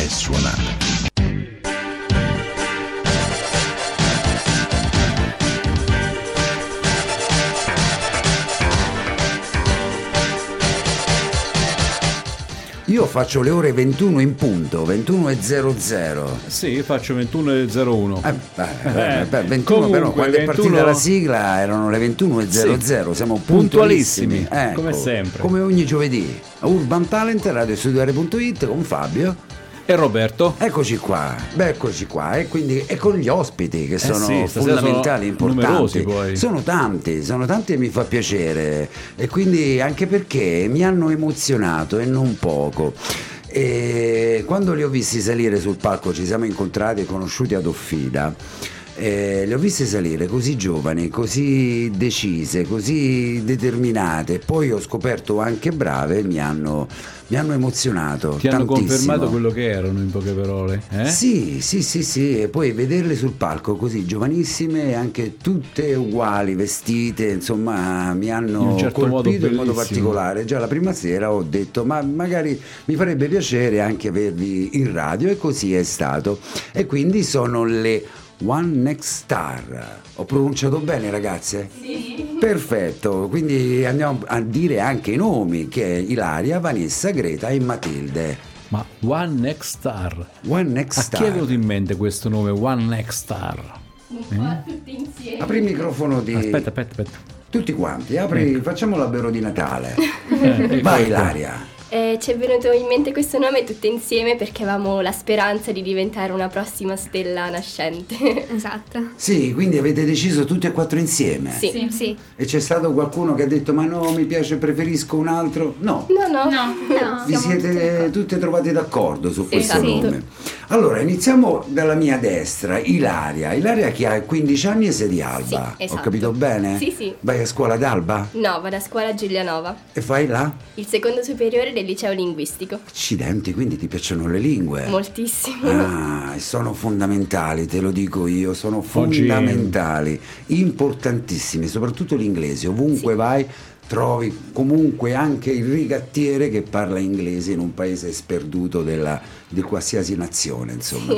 è suonata. Io faccio le ore 21 in punto, 21.00. Sì, io faccio 21.01. Eh, beh, beh, 21 Comunque, però quando è 21 partita la sigla erano le 21.00, siamo puntualissimi. Puntualissimi, Ecco, come sempre. Come ogni giovedì. Urban Talent, radiostudiare.it con Fabio. E Roberto? Eccoci qua, beh, eccoci qua, e quindi e con gli ospiti che sono Eh sì, stasera fondamentali, sono importanti. numerosi. Sono tanti, sono tanti e mi fa piacere. E quindi anche perché mi hanno emozionato e non poco. E quando li ho visti salire sul palco, ci siamo incontrati e conosciuti ad Offida. Eh, le ho viste salire così giovani, così decise, così determinate, poi ho scoperto anche brave, mi hanno, mi hanno emozionato. Ti hanno tantissimo. confermato quello che erano, in poche parole. Eh? Sì, sì, sì, sì, e poi vederle sul palco così giovanissime, anche tutte uguali, vestite, insomma, mi hanno In un certo modo colpito in modo particolare. Già la prima sera ho detto, ma magari mi farebbe piacere anche avervi in radio, e così è stato. E quindi sono le One Next Star. Ho pronunciato bene, ragazze? Sì. Perfetto, quindi andiamo a dire anche i nomi, che è Ilaria, Vanessa, Greta e Matilde. Ma One Next Star. One Next A Star. chi è venuto in mente questo nome One Next Star? Un po' tutti insieme. Apri il microfono di Aspetta, aspetta, aspetta. tutti quanti, apri, facciamo l'albero di Natale. Eh, Vai ecco. Ilaria. Eh, ci è venuto in mente questo nome tutte insieme perché avevamo la speranza di diventare una prossima stella nascente. Esatto. Sì, quindi avete deciso tutti e quattro insieme. Sì. Sì. E c'è stato qualcuno che ha detto ma no, mi piace, preferisco un altro? No. No, no. No, no. Vi siete tutte trovate d'accordo su questo Esatto. nome. Allora, iniziamo dalla mia destra, Ilaria. Ilaria che ha 15 anni e sei di Alba. Sì, esatto. Ho capito bene? Sì, sì. Vai a scuola ad Alba? No, vado a scuola a Giulianova, E fai là? il secondo superiore del liceo linguistico. Accidenti, quindi ti piacciono le lingue? Moltissimo. Ah, sono fondamentali, te lo dico io, sono Oggi- fondamentali, importantissimi, soprattutto l'inglese. Ovunque Sì. vai trovi comunque anche il rigattiere che parla inglese in un paese sperduto della- di qualsiasi nazione, insomma.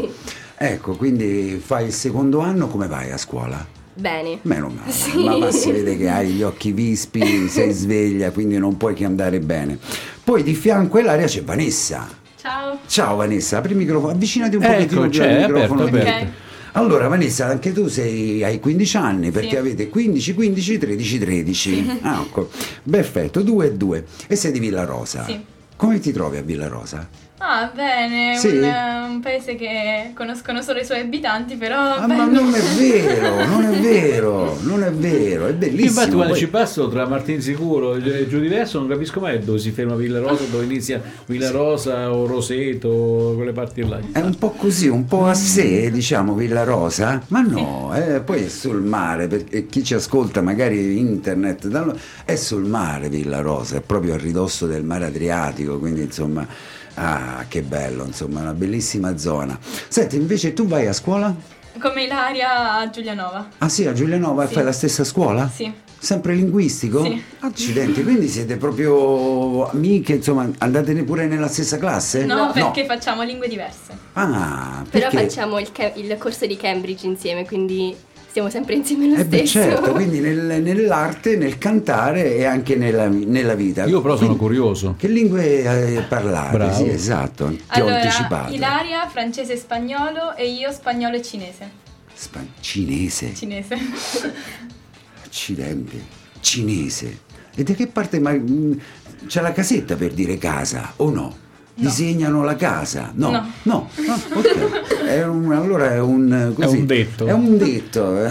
Ecco, quindi fai il secondo anno, come vai a scuola? Bene. Meno male, Sì. ma, ma si vede che hai gli occhi vispi, sei sveglia, quindi non puoi che andare bene. Poi di fianco all'aria c'è Vanessa. Ciao. Ciao Vanessa, apri il microfono, avvicinati un Ecco, pochettino più c'è, al microfono. aperto, aperto. Allora Vanessa, anche tu sei, hai 15 anni perché Sì. avete 15, 15, 13, 13. Ah, ecco. Perfetto, 2 e 2. E sei di Villa Rosa. Sì. Come ti trovi a Villa Rosa? Ah, bene, Sì? un, un paese che conoscono solo i suoi abitanti, però Ah, ma non è vero, non è vero, non è vero, è Io infatti bellissimo. quando Poi- ci passo tra Martinsicuro e giù diverso non capisco mai dove si ferma Villa Rosa, dove inizia Villa Rosa o Roseto, quelle parti là. È un po' così, un po' a sé, diciamo, Villa Rosa, ma no, eh, poi è sul mare, perché chi ci ascolta magari internet, da- è sul mare Villa Rosa, è proprio a ridosso del mare Adriatico, quindi insomma, ah, che bello, insomma, una bellissima zona. Senti, invece tu vai a scuola? Come Ilaria a Giulianova. Ah sì, a Giulianova Sì. fai la stessa scuola? Sì. Sempre linguistico? Sì. Accidenti, quindi siete proprio amiche, insomma, andate pure nella stessa classe? No, perché facciamo lingue diverse. Ah, Però perché? facciamo il, ca- il corso di Cambridge insieme, quindi stiamo sempre insieme lo Eh beh, stesso. certo, quindi nel- nell'arte, nel cantare e anche nella, nella vita. Io però sono Quindi, curioso. Che lingue eh, parlate? Bravo. Sì, esatto, ti ho allora, anticipato. Ilaria francese e spagnolo e io spagnolo e cinese. Spa- cinese, Cinese. accidenti, cinese. E da che parte? Ma mh, c'è la casetta per dire casa o no? Disegnano la casa? No, No. no. Ah, ok. è un, allora è un, così, È un detto. È un detto.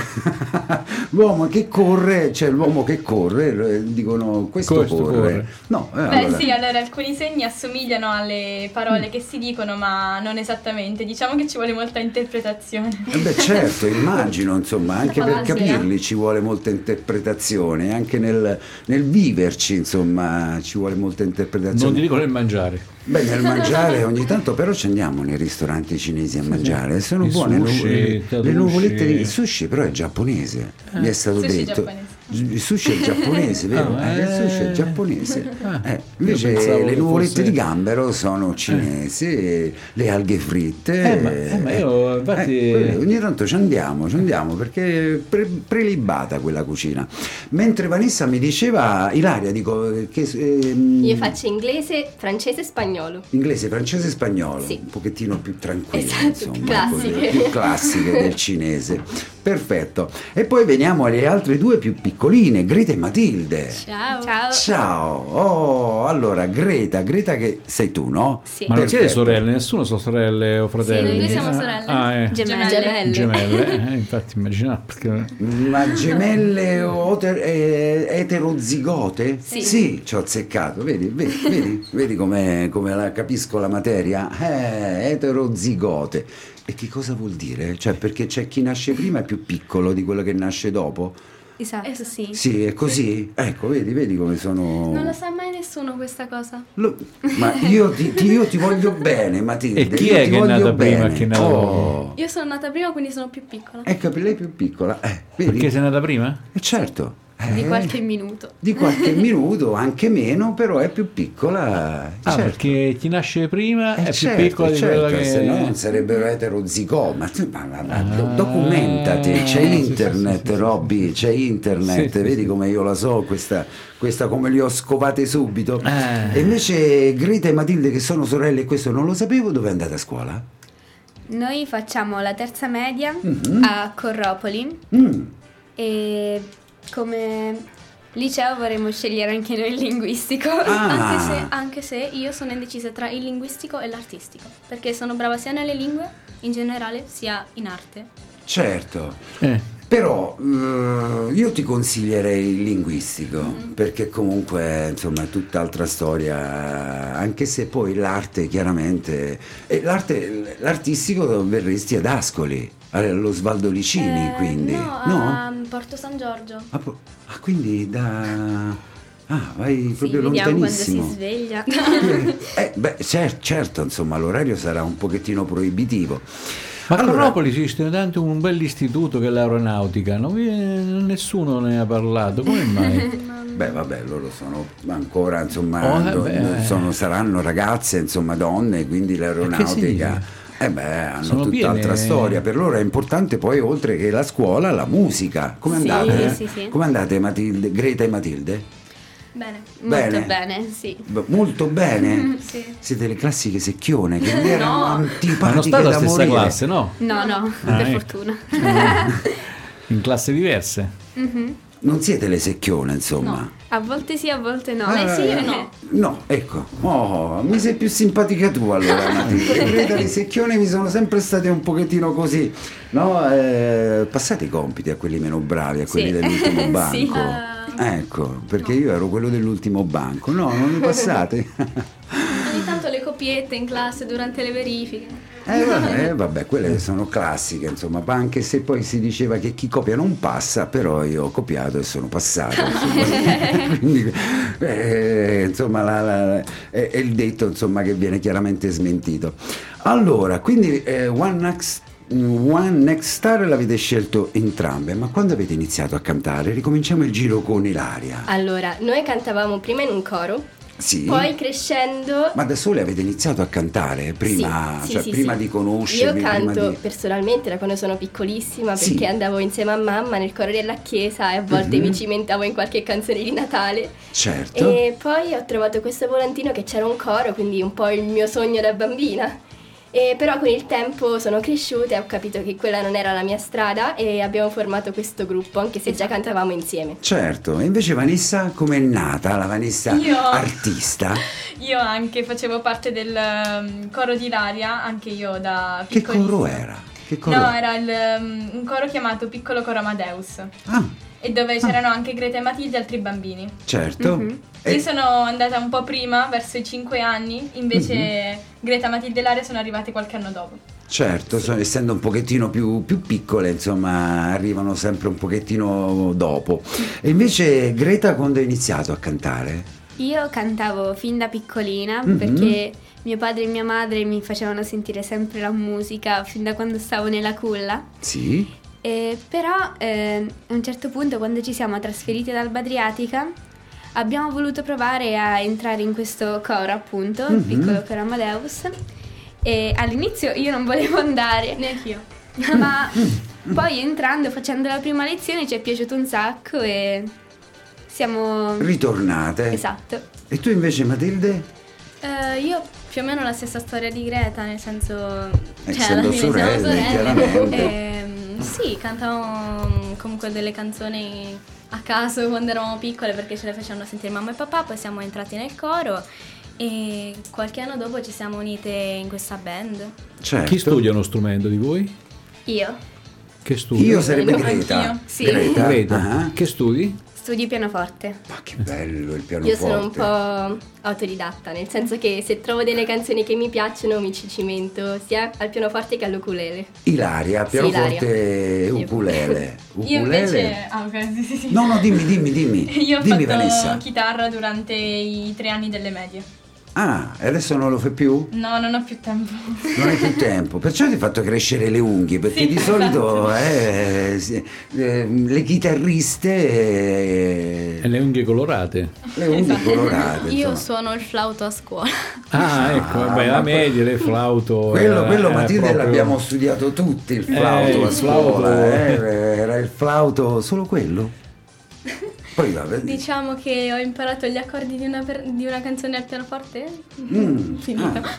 l'uomo che corre, cioè l'uomo che corre, eh, dicono questo, Questo corre. corre. No, eh, Beh allora- sì, allora alcuni segni assomigliano alle parole che si dicono, ma non esattamente. Diciamo che ci vuole molta interpretazione. Eh beh certo, immagino, insomma, anche per capirli ci vuole molta interpretazione, anche nel, nel viverci, insomma, ci vuole molta interpretazione. Non ti dico nel mangiare. Beh, nel mangiare ogni tanto però ci andiamo nei ristoranti cinesi a mangiare, sono Il buone sushi, le, le nuvolette di sushi. però è giapponese, mi è stato Sushi detto. giapponese. Il sushi è giapponese, vero? Ah, Eh, il sushi è eh. giapponese. Ah, Eh, io invece le nuvolette fosse- di gambero sono cinesi, le alghe fritte. Eh, ma- eh, ma io, infatti- ogni tanto ci andiamo, ci andiamo perché è pre- prelibata quella cucina. Mentre Vanessa mi diceva, Ilaria, dico che ehm, Io faccio inglese, francese e spagnolo. Inglese, francese e spagnolo, Sì. un pochettino più tranquille, Esatto, insomma, più classiche. così, più classiche del cinese. Perfetto. E poi veniamo alle altre due più piccoline, Greta e Matilde. Ciao. Ciao. Ciao. Oh, allora Greta, Greta che sei tu, no? Sì. Ma non siete sorelle? Nessuno sono sorelle o fratelli? Sì, noi siamo Ah, sorelle. Ah, eh. Gemelle. Gemelle. Gemelle, eh, infatti immaginavo perché... Ma gemelle o eh, eterozigote? Sì. ci ho azzeccato, vedi, vedi, vedi, vedi come, come la capisco la materia? Eh, eterozigote. E che cosa vuol dire? Cioè, perché c'è chi nasce prima è più piccolo di quello che nasce dopo? Esatto, sì. Sì, è così? Ecco, vedi, vedi come sono... Non lo sa mai nessuno questa cosa. Lo- Ma io ti, ti- io ti voglio bene, Matilde. E chi io è ti che è voglio nata prima, bene. è nata Oh. Io sono nata prima, quindi sono più piccola. Ecco, per lei è più piccola. Eh, vedi? Perché sei nata prima? Eh, certo. Di Eh, qualche minuto. di qualche minuto, anche meno, però è più piccola. Ah, certo. perché chi nasce prima Eh, è certo, più piccola di certo, quella che... se no non sarebbero eterozigoti. Ma, ma- ma- Ah, do- documentati, c'è sì, sì, internet, sì, sì, Robby, c'è internet, vedi sì. come io la so, questa, questa come li ho scovate subito. Eh. E invece Greta e Matilde, che sono sorelle, e questo non lo sapevo, dove è andata a scuola? Noi facciamo la terza media Mhm. a Corropoli Mm. e come liceo vorremmo scegliere anche noi il linguistico. Ah. Anche, se, anche se io sono indecisa tra il linguistico e l'artistico. Perché sono brava sia nelle lingue in generale, sia in arte. Certo. Eh, Però eh, io ti consiglierei il linguistico, Mm. perché comunque insomma è tutt'altra storia, anche se poi l'arte chiaramente... E l'arte, l'artistico verresti ad Ascoli, allo Svaldo Licini Eh, quindi. No, a Porto San Giorgio. Ah, ah, quindi da... Ah, vai Sì, proprio vediamo quando si lontanissimo. sveglia. Eh, beh, cer- certo, insomma, l'orario sarà un pochettino proibitivo. Ma a Allora- Corropoli esiste tanto un bel istituto che è l'aeronautica, non vi- nessuno ne ha parlato, come mai? Beh, vabbè, loro sono ancora, insomma, Oh, eh, do- beh. sono- saranno ragazze, insomma, donne, quindi l'aeronautica. Eh beh, hanno Sono tutt'altra piene- storia. Per loro è importante poi, oltre che la scuola, la musica. Come Sì, andate? sì, sì. Come andate, Matilde? Greta e Matilde? Bene. Molto Bene. bene, sì. B- molto bene. Sì. Siete le classiche secchione che mi erano No. antipatiche Ma non state da alla stessa morire. classe, no? No, no, Ah, per ecco. fortuna. In classi diverse. Non siete le secchione, insomma. A volte sì, a volte no. Ah, Lei sì e no? No, ecco. Oh, mi sei più simpatica tu allora, Matilde. Greta e Secchione mi sono sempre state un pochettino così. No, eh, passate i compiti a quelli meno bravi, a quelli Sì. dell'ultimo Sì. Ecco, perché io ero quello dell'ultimo banco. No, non li passate. Ogni tanto le copiette in classe durante le verifiche. Eh vabbè, eh, vabbè, quelle sono classiche, insomma, ma anche se poi si diceva che chi copia non passa, però io ho copiato e sono passato. insomma. Quindi, eh, insomma, la- la- è, è il detto insomma, che viene chiaramente smentito. Allora, quindi eh, One Next One Next Star l'avete scelto entrambe, ma quando avete iniziato a cantare? Ricominciamo il giro con Ilaria. Allora, noi cantavamo prima in un coro, Sì. poi crescendo... Ma da sole avete iniziato a cantare prima, Sì, sì, cioè prima di conoscervi? Io canto di... personalmente da quando sono piccolissima perché andavo insieme a mamma nel coro della chiesa e a volte Mhm. mi cimentavo in qualche canzone di Natale. Certo. E poi ho trovato questo volantino che c'era un coro, quindi un po' il mio sogno da bambina. E però con il tempo sono cresciuta e ho capito che quella non era la mia strada e abbiamo formato questo gruppo, anche se già cantavamo insieme. Certo, e invece Vanessa com'è nata la Vanessa Io- artista? Io anche facevo parte del um, coro di Ilaria, anche io da Che piccolissima. coro era? Che coro No, era? era il, um, un coro chiamato Piccolo Coro Amadeus Ah, e dove c'erano anche Greta e Matilde e altri bambini. certo. Io E- sono andata un po' prima, verso i 5 anni, invece Mhm. Greta, Matilde e Ilaria sono arrivate qualche anno dopo. Certo, so- essendo un pochettino più, più piccole, insomma, arrivano sempre un pochettino dopo. E invece Greta quando hai iniziato a cantare? Io cantavo fin da piccolina Mhm. perché mio padre e mia madre mi facevano sentire sempre la musica fin da quando stavo nella culla. Sì? E però eh, a un certo punto quando ci siamo trasferiti dall'Alba Adriatica abbiamo voluto provare a entrare in questo coro appunto, il Mhm. piccolo coro Amadeus e all'inizio io non volevo andare, Neanch'io. ma poi entrando, facendo la prima lezione ci è piaciuto un sacco e siamo... Ritornate. Esatto. E tu invece Matilde? Eh, io più o meno la stessa storia di Greta, nel senso... cioè, Essendo alla fine siamo sorelle, chiaramente. Ehm, sì, cantavamo mm, comunque delle canzoni a caso quando eravamo piccole perché ce le facevano sentire mamma e papà, poi siamo entrati nel coro e qualche anno dopo ci siamo unite in questa band. Certo. Chi studia uno strumento di voi? Io Che studi? Io sarebbe. Greta. Sì. Greta. Greta. Ah. Che studi? Studio pianoforte. Ma che bello il pianoforte. Io sono un po' autodidatta, nel senso che se trovo delle canzoni che mi piacciono mi ci cimento sia al pianoforte che all'ukulele. Ilaria, Sì, pianoforte e Ilaria. ukulele. Io Ukulele? invece... Ah, ok, sì, sì, sì. No, no, dimmi, dimmi, dimmi. Io ho dimmi fatto Vanessa. chitarra durante i tre anni delle medie. Ah, e adesso non lo fai più? No, non ho più tempo. Non hai più tempo, perciò ti hai fatto crescere le unghie, perché Sì, di solito esatto. eh, sì, eh, le chitarriste eh, E le unghie colorate. le unghie colorate. Io insomma. suono il flauto a scuola. Ah, ecco, Ah, beh, ma la media, il flauto. Quello, era- quello era Matilde proprio- l'abbiamo studiato tutti, il flauto Eh, a il scuola, flauto. eh, era il flauto solo quello? Diciamo che ho imparato gli accordi di una, per- di una canzone al pianoforte. Mm, Finita. ah.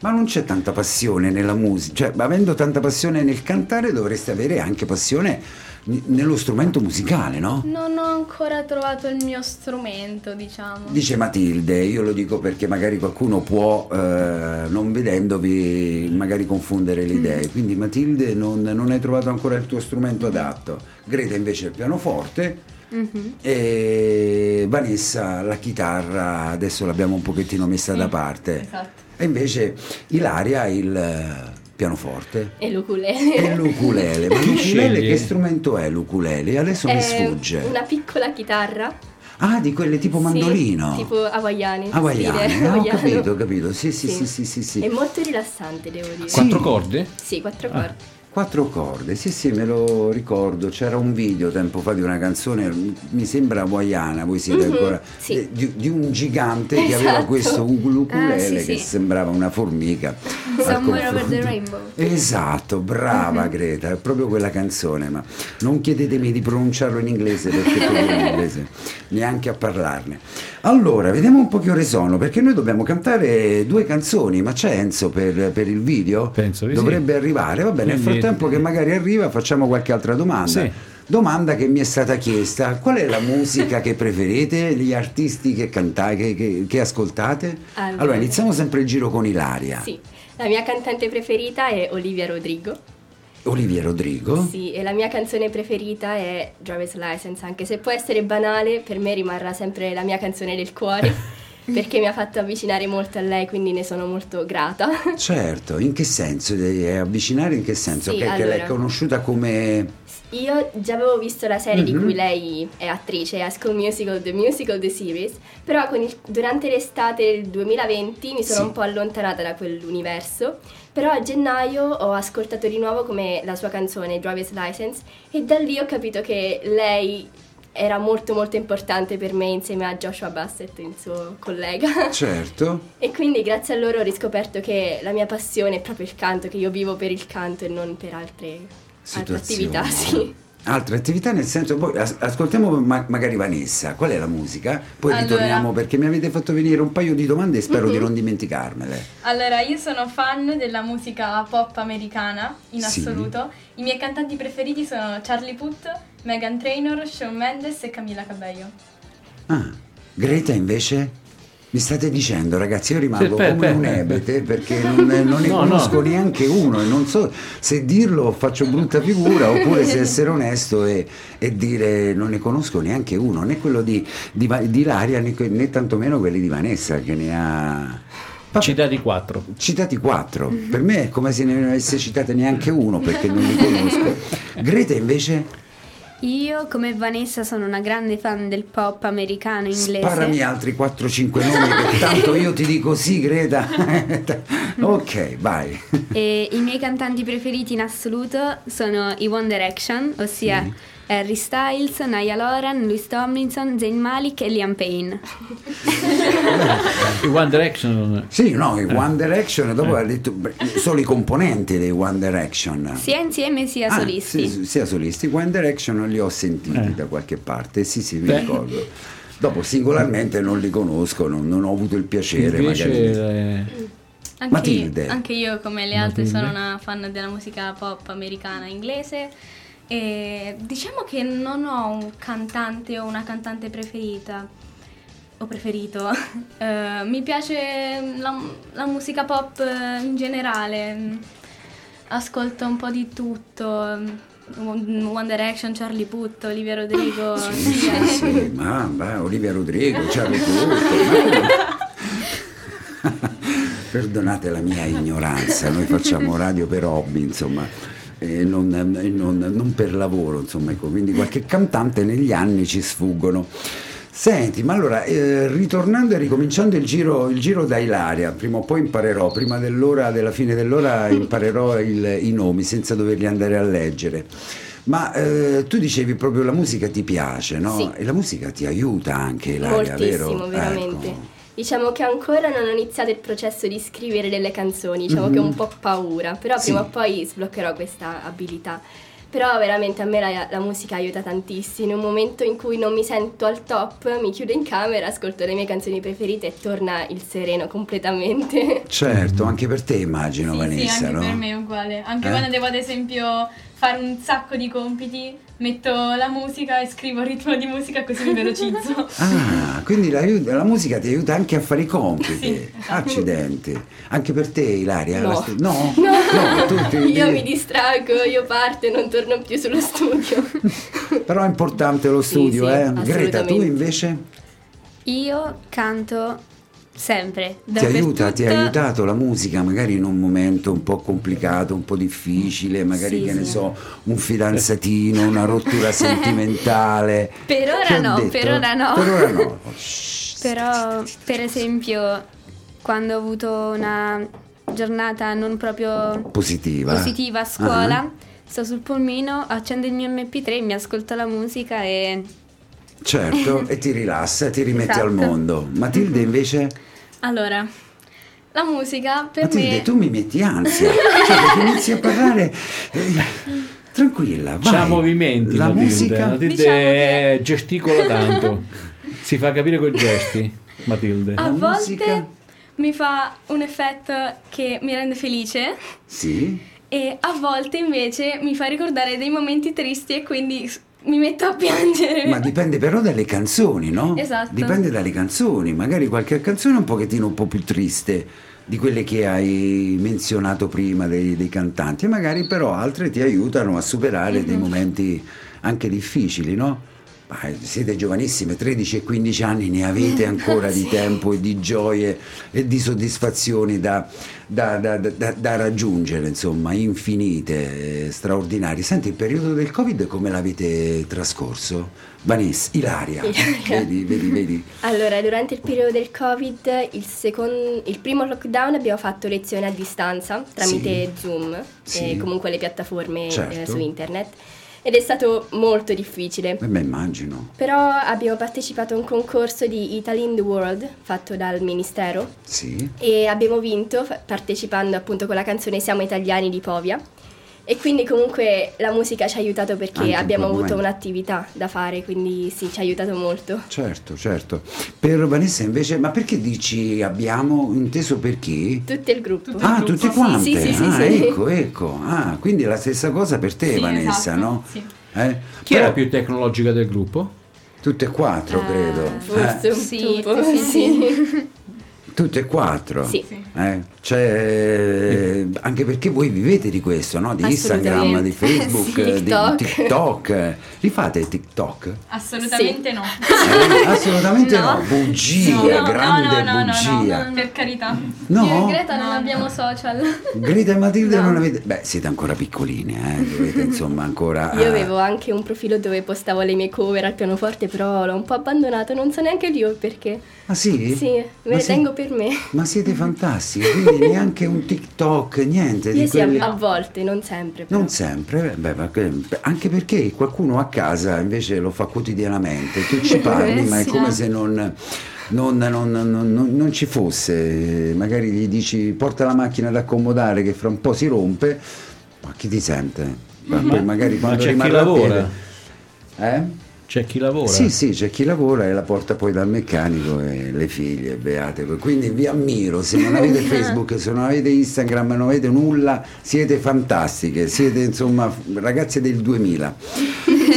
Ma non c'è tanta passione nella musica, cioè avendo tanta passione nel cantare dovreste avere anche passione n- nello strumento musicale, no? Non ho ancora trovato il mio strumento, diciamo. Dice Matilde, io lo dico perché magari qualcuno può, eh, non vedendovi, magari confondere le idee. Quindi Matilde non, non hai trovato ancora il tuo strumento adatto. Greta invece il pianoforte Mhm. e Vanessa la chitarra, adesso l'abbiamo un pochettino messa da parte. Esatto. E invece Ilaria il eh, pianoforte. E l'ukulele. E l'ukulele, ma l'ukulele che strumento è l'ukulele? Adesso mi È sfugge. una piccola chitarra. Ah, di quelle tipo Sì, mandolino. tipo hawaiane. Hawaiane, ah, ho capito, ho capito. Sì, sì, sì, sì, sì, sì. È molto rilassante, devo dire. Sì. Quattro corde? Sì, quattro Ah. cordi. Quattro corde, sì sì me lo ricordo, c'era un video tempo fa di una canzone, mi sembra hawaiana, voi siete Mhm, ancora, sì. eh, di, di un gigante che aveva Esatto. questo ukulele Ah, sì, che sì. sembrava una formica. Somewhere over confronto. the rainbow. Esatto, brava Greta, è proprio quella canzone, ma non chiedetemi di pronunciarlo in inglese perché io in inglese neanche a parlarne. Allora, vediamo un po' che ore sono, perché noi dobbiamo cantare due canzoni, ma c'è Enzo per, per il video? Penso di sì. Dovrebbe arrivare, va bene, nel Quindi- frattempo che magari arriva facciamo qualche altra domanda. Sì. Domanda che mi è stata chiesta, qual è la musica che preferite, gli artisti che cantate, che, che- che ascoltate? Allora. allora, iniziamo sempre il giro con Ilaria. Sì. La mia cantante preferita è Olivia Rodrigo. Olivia Rodrigo. Sì, e la mia canzone preferita è Driver's License, anche se può essere banale, per me rimarrà sempre la mia canzone del cuore, perché mi ha fatto avvicinare molto a lei, quindi ne sono molto grata. Certo, in che senso? Avvicinare in che senso? Sì, che, che l'hai allora. conosciuta come... Io già avevo visto la serie di Mhm. cui lei è attrice, High School Musical, The Musical, The Series, però il- durante l'estate del 2020 mi sono Sì. un po' allontanata da quell'universo, però a gennaio ho ascoltato di nuovo come la sua canzone Driver's License e da lì ho capito che lei era molto molto importante per me insieme a Joshua Bassett, il suo collega. Certo. E quindi grazie a loro ho riscoperto che la mia passione è proprio il canto, che io vivo per il canto e non per altre, altre attività, sì. Altre attività nel senso, poi as- ascoltiamo ma- magari Vanessa, qual è la musica? Poi Allora. ritorniamo perché mi avete fatto venire un paio di domande e spero di non dimenticarmele. Allora, io sono fan della musica pop americana in Sì. assoluto. I miei cantanti preferiti sono Charlie Puth, Megan Trainor, Shawn Mendes e Camilla Cabello. Ah, Greta invece? Mi state dicendo ragazzi, io rimango Sì, come un ebete perché non, non ne No, conosco no. neanche uno e non so se dirlo faccio brutta figura oppure se essere onesto e, e dire non ne conosco neanche uno, né quello di, di, di Ilaria né, né tantomeno quelli di Vanessa che ne ha... Citati quattro. Citati quattro, per me è come se ne avesse citate neanche uno perché non li conosco. Greta invece Io, come Vanessa, sono una grande fan del pop americano inglese. sparami altri 4-5 nomi che tanto io ti dico sì Greta. ok, vai. E i miei cantanti preferiti in assoluto sono i One Direction, ossia Harry Styles, Niall Horan, Louis Tomlinson, Zayn Malik e Liam Payne. I One Direction. Sì, no, i One Direction, dopo ha detto solo i componenti dei One Direction. Sia insieme sia Ah, solisti. sì, sia solisti. One Direction li ho sentiti Eh. da qualche parte, sì, sì, mi Beh. ricordo. Dopo singolarmente non li conosco, non, non ho avuto il piacere Invece magari. eh, Anche, Matilde. anche io, come le altre, Matilde. sono una fan della musica pop americana inglese. E diciamo che non ho un cantante o una cantante preferita o preferito. Eh, mi piace la, la musica pop in generale. Ascolto un po' di tutto. One Direction, Charlie Puth, Olivia Rodrigo. Sì, sì, sì, ma, ma Olivia Rodrigo, Charlie Puth, ma- Perdonate la mia ignoranza, noi facciamo radio per hobby, insomma, e non, e non- non per lavoro, insomma, ecco, quindi qualche cantante negli anni ci sfuggono. Senti, ma allora, eh, ritornando e ricominciando il giro, il giro da Ilaria, prima o poi imparerò, prima dell'ora, della fine dell'ora imparerò il- i nomi senza doverli andare a leggere. Ma eh, tu dicevi proprio la musica ti piace, no? Sì. E la musica ti aiuta anche, Ilaria, vero? Moltissimo, veramente. Ecco. Diciamo che ancora non ho iniziato il processo di scrivere delle canzoni, diciamo che ho un po' paura, però Mhm. Sì. prima o poi sbloccherò questa abilità. Però veramente a me la, la musica aiuta tantissimo. In un momento in cui non mi sento al top, mi chiudo in camera, ascolto le mie canzoni preferite e torna il sereno completamente. Certo, anche per te immagino, sì, sì, Vanessa, anche no? per me è uguale. Anche Eh? quando devo ad esempio fare un sacco di compiti, metto la musica e scrivo il ritmo di musica così mi velocizzo. Ah, quindi la, la musica ti aiuta anche a fare i compiti. Sì, esatto. Accidenti. Anche per te, Ilaria? No. St- no? No, No, ti- io mi distraggo, io parto e non torno più sullo studio. Però è importante lo Sì, studio, sì, eh? Greta, tu invece? Io canto sempre. Ti aiuta, ti ha aiutato la musica magari in un momento un po' complicato, un po' difficile, magari Sì, che ne sì. so, un fidanzatino, una rottura sentimentale. Per ora no, per ora no. Per ora no. Però, per esempio, quando ho avuto una giornata non proprio Positiva. positiva a scuola, Ah, sto sul pulmino, accendo il mio MP3, mi ascolto la musica e certo, e ti rilassa, ti rimetti Esatto. al mondo. Matilde invece? Allora, la musica per Matilde, me... tu mi metti ansia. Cioè, perché inizi a parlare... eh, tranquilla, vai. c'ha movimenti, La Matilde. musica... Matilde Diciamo che- gesticola tanto. si fa capire con i gesti, Matilde. A La volte musica? mi fa un effetto che mi rende felice Sì? e a volte invece mi fa ricordare dei momenti tristi e quindi mi metto a piangere. Ma dipende però dalle canzoni, no? Esatto. Dipende dalle canzoni, magari qualche canzone è un pochettino un po' più triste di quelle che hai menzionato prima dei, dei cantanti, e magari però altre ti aiutano a superare dei momenti anche difficili, no? Ma siete giovanissime, 13 e 15 anni, ne avete ancora di tempo e di gioie e di soddisfazioni da, da- da- da- da raggiungere, insomma, infinite, eh, straordinarie. Senti, il periodo del Covid come l'avete trascorso? Vanessa, Ilaria, Ilaria. vedi, vedi, vedi. Allora, durante il periodo del Covid, il, secon- il primo lockdown abbiamo fatto lezioni a distanza tramite Zoom Sì. e comunque le piattaforme eh, Certo. su internet ed è stato molto difficile. Eh beh, immagino. Però abbiamo partecipato a un concorso di Italy in the World fatto dal Ministero Sì. e abbiamo vinto partecipando appunto con la canzone Siamo italiani di Povia E quindi comunque la musica ci ha aiutato perché Anche abbiamo avuto momento. un'attività da fare, quindi sì, ci ha aiutato molto. Certo, certo. Per Vanessa invece, ma perché dici abbiamo inteso per chi? Tutto il gruppo. Ah, tutti quanti. Sì, sì, sì, ah, sì. ecco, ecco. Ah, quindi la stessa cosa per te, Sì, Vanessa, esatto, no? sì. Eh? Chi Però è la più tecnologica del gruppo? Tutte e quattro, credo. Forse Eh, un sì, sì, sì. tutte e quattro. Sì. Eh, Cioè, anche perché voi vivete di questo, no? Di Instagram, di Facebook, Sì, di TikTok. TikTok. Li fate TikTok? Assolutamente no. Eh, assolutamente no. No. Bugia, No, no, grande no, no, no, bugia. no, per carità. No? Io e Greta non No, abbiamo social. Greta e Matilde non avete... Beh, siete ancora piccoline, eh? Dovete insomma ancora... Io ah, avevo anche un profilo dove postavo le mie cover al pianoforte, però l'ho un po' abbandonato, non so neanche io perché. Ah sì? Sì, me Ma le si- tengo per me. Ma siete fantastici, quindi neanche un TikTok, niente di Io sì, a, quelli... a volte, non sempre. però. Non sempre, beh, ma che- anche perché qualcuno a casa invece lo fa quotidianamente, tu ci parli, ma è Sì. come se non, non- non- non- non- non ci fosse, magari gli dici porta la macchina ad accomodare che fra un po' si rompe, ma chi ti sente? Ma poi magari Ma quando c'è chi rimarrà a lavora? Eh? C'è chi lavora? Sì, sì, c'è chi lavora e la porta poi dal meccanico e le figlie, beate. Quindi vi ammiro, se non avete Facebook, se non avete Instagram, non avete nulla, siete fantastiche, siete insomma ragazze del 2000.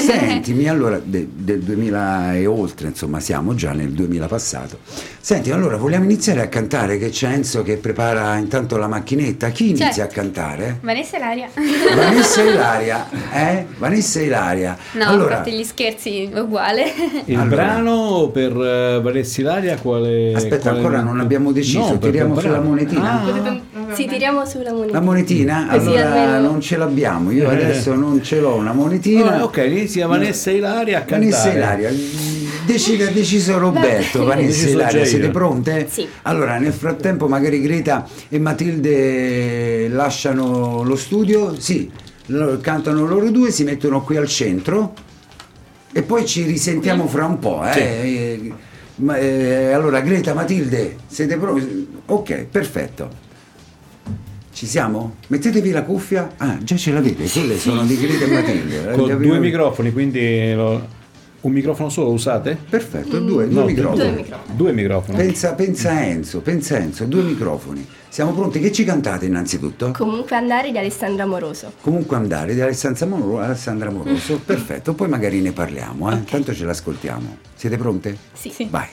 Sentimi, allora, de- del 2000 e oltre, insomma siamo già nel 2000 passato. Senti, allora vogliamo iniziare a cantare che c'è Enzo che prepara intanto la macchinetta. Chi inizia Certo. a cantare? Vanessa e Laria. Vanessa Ilaria, eh? Vanessa Ilaria. No, allora, a parte gli scherzi, uguale. Il Allora. brano per uh, Vanessa Ilaria quale... Aspetta, quale- ancora non abbiamo deciso, No, tiriamo sulla monetina. Ah, Sì, tiriamo sulla moneta. La monetina? Allora almeno- non ce l'abbiamo, io Eh. adesso non ce l'ho una monetina. Oh, ok, inizia Vanessa Ilaria a cantare. Vanessa e Ilaria, decide, ha deciso Roberto, bene. Vanessa e Deciso Ilaria, siete pronte? Sì. Allora, nel frattempo magari Greta e Matilde lasciano lo studio, sì, cantano loro due, si mettono qui al centro e poi ci risentiamo fra un po'. Eh? Eh, ma, eh, allora, Greta, Matilde, siete pronti? Ok, perfetto. Ci siamo? Mettetevi la cuffia. Ah, già ce l'avete, quelle sono di Greta e Matilde. Con due microfoni, quindi lo- un microfono solo usate? Perfetto, due, due No, microfoni. Due microfoni. Due microfoni. Pensa, pensa Enzo, pensa Enzo, due microfoni. Siamo pronti? Che ci cantate innanzitutto? Comunque andare di Alessandra Moroso. Comunque andare di Alessandra, Moro- Alessandra Moroso, perfetto, poi magari ne parliamo, eh? tanto ce l'ascoltiamo. Siete pronte? Sì. Vai.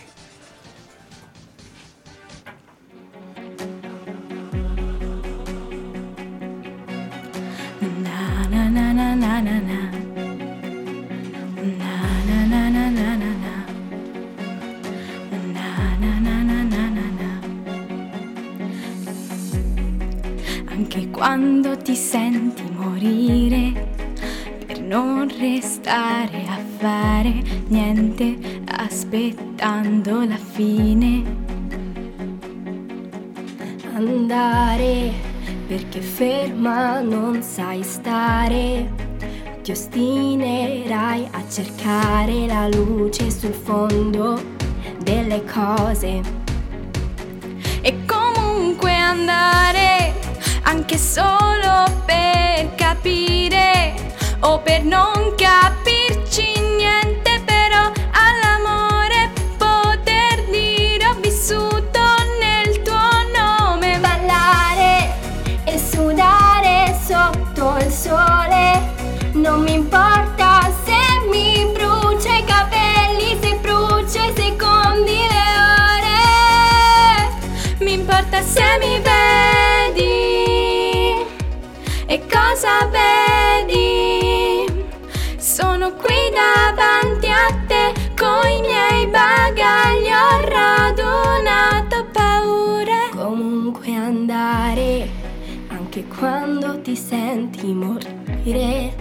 Aspettando la fine. Andare perché ferma non sai stare. Ti ostinerai a cercare la luce sul fondo delle cose. e comunque andare anche solo per capire o per non capirci quando ti senti morire,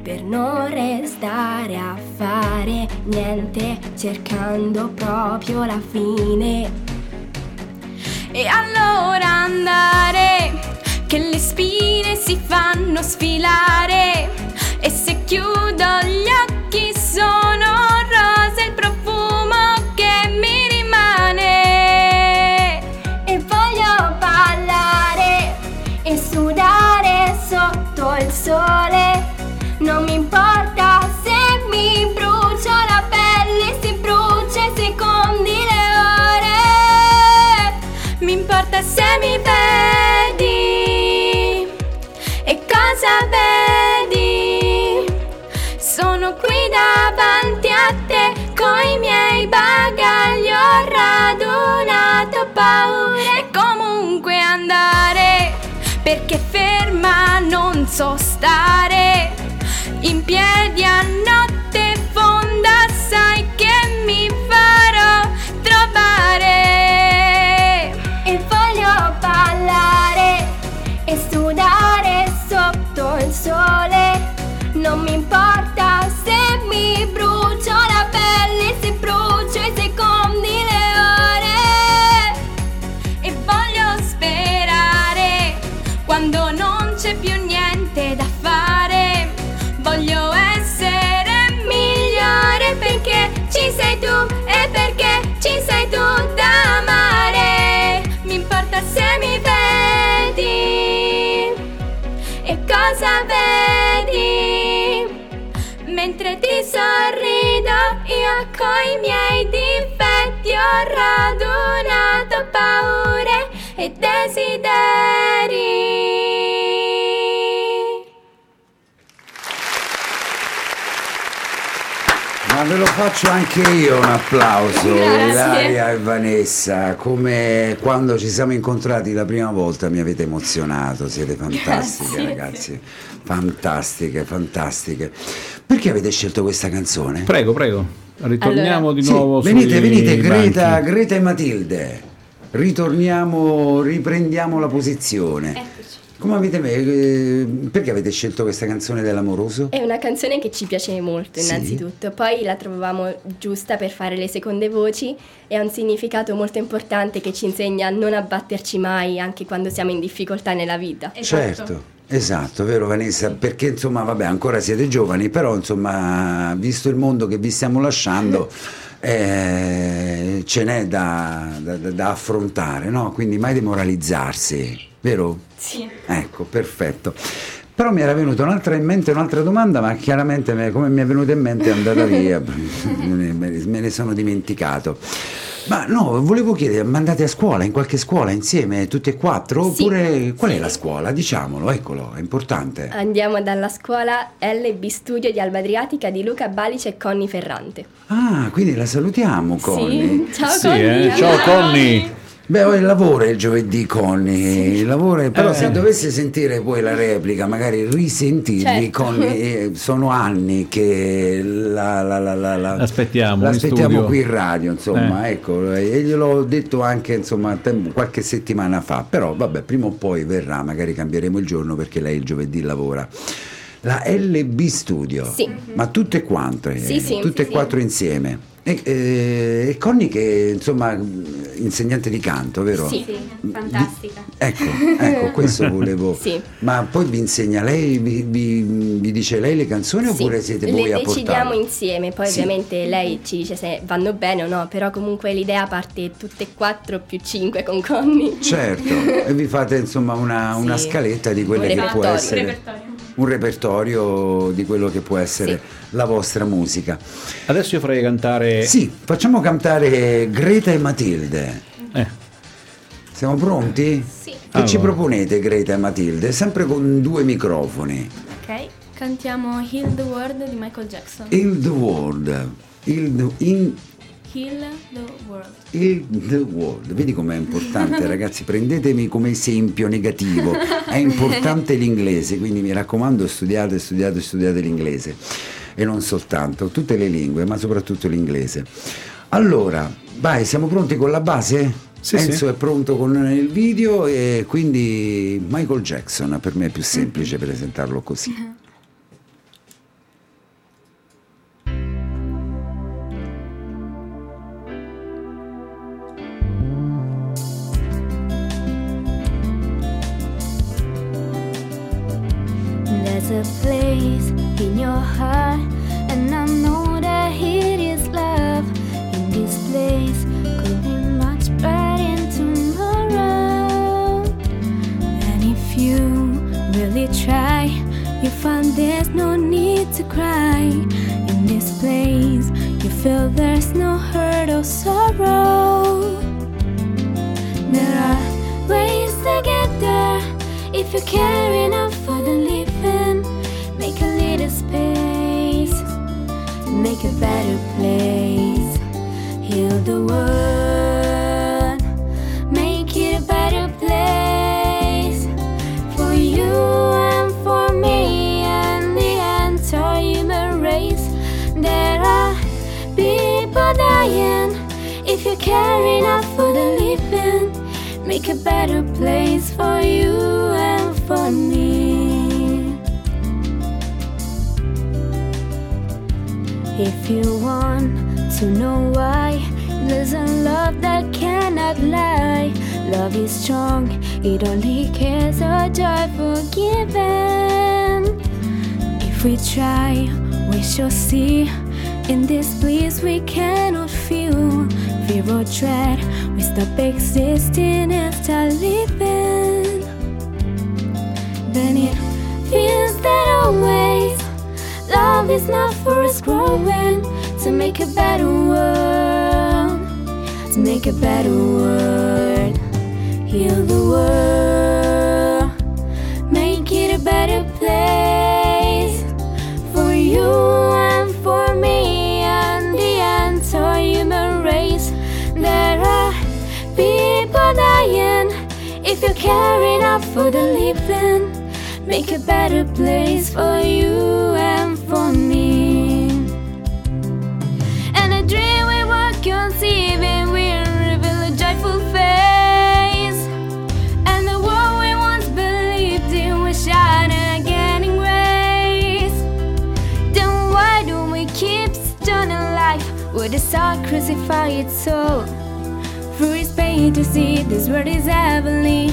per non restare a fare niente, cercando proprio la fine. E allora andare, che le spine si fanno sfilare. E se chiudo gli so stare in piedi a notte faccio anche io un applauso, Grazie. Ilaria e Vanessa, come quando ci siamo incontrati la prima volta mi avete emozionato, siete fantastiche ragazzi, fantastiche, fantastiche. Perché avete scelto questa canzone? Prego, prego. Ritorniamo Allora, di Sì, nuovo venite, sui venite, Greta. Greta e Matilde, ritorniamo, riprendiamo la posizione. Come avete, eh, perché avete scelto questa canzone dell'amoroso? È una canzone che ci piace molto Sì. innanzitutto, poi la trovavamo giusta per fare le seconde voci e ha un significato molto importante che ci insegna a non abbatterci mai anche quando siamo in difficoltà nella vita. Esatto. Certo, esatto, vero Vanessa? Perché insomma, vabbè, ancora siete giovani, però insomma, visto il mondo che vi stiamo lasciando, eh, ce n'è da, da- da- da affrontare, no? Quindi mai demoralizzarsi, vero? Sì. Ecco, perfetto. Però mi era venuta un'altra in mente, un'altra domanda, ma chiaramente me- come mi è venuta in mente è andata via, me ne, sono dimenticato. Ma no, volevo chiedere, ma andate a scuola, in qualche scuola insieme, tutti e quattro? Sì. Oppure qual è Sì. la scuola? Diciamolo, eccolo, è importante. Andiamo dalla scuola LB Studio di Alba Adriatica di Luca Balice e Conny Ferrante. Ah, quindi la salutiamo, Conny. Sì, ciao Sì, Conny. eh? Ciao Conny. Beh, oh, il lavoro è il giovedì, Conny. Il lavoro è- Però Eh. se dovessi sentire poi la replica, magari risentirvi, Certo. Conny, eh, sono anni che la, la, la, la, la- L'aspettiamo in qui in radio, insomma, Eh. ecco, e gliel'ho detto anche insomma, qualche settimana fa, però vabbè, prima o poi verrà, magari cambieremo il giorno perché lei il giovedì lavora. La LB Studio, Sì. ma tutte quante, Sì, sì. tutte e Sì, sì. quattro insieme. E, eh, e Conny che insomma insegnante di canto, vero? Sì. Sì, fantastica. Ecco, ecco, questo volevo. Sì. Ma poi vi insegna lei, vi, vi- vi dice lei le canzoni oppure Sì, siete voi le a decidiamo portarle? insieme, poi Sì. ovviamente lei ci dice se vanno bene o no, però comunque l'idea parte tutte e quattro più cinque con Conny. Certo, e vi fate insomma una, una Sì. scaletta di quelle Un che può essere Un repertorio. un repertorio di quello che può essere la vostra musica. Adesso io farei cantare. Sì, facciamo cantare Greta e Matilde. Eh, Siamo pronti? Sì. Che ci Allora. proponete Greta e Matilde? Sempre con due microfoni. Ok, cantiamo Heal the World di Michael Jackson. Il the world. Il the, in, Heal the World. il the world. Vedi com'è importante, ragazzi? Prendetemi come esempio negativo. È importante l'inglese, quindi mi raccomando, studiate, studiate, studiate l'inglese. E non soltanto, tutte le lingue, ma soprattutto l'inglese. Allora, vai, siamo pronti con la base? Sì, Enzo sì. è pronto con il video e quindi Michael Jackson per me è più semplice presentarlo così. If you want to know why, there's a love that cannot lie. Love is strong, it only cares a joyful giving. If we try, we shall see. In this place we cannot feel fear or dread. We stop existing and start living. Then it feels that always love is not for us growing to make a better world, to make a better world, heal the world, make it a better place for you and for me and the entire human race. There are people dying. If you care enough for the living, make a better place for you soul crucified soul? Through his pain to see this world is heavenly.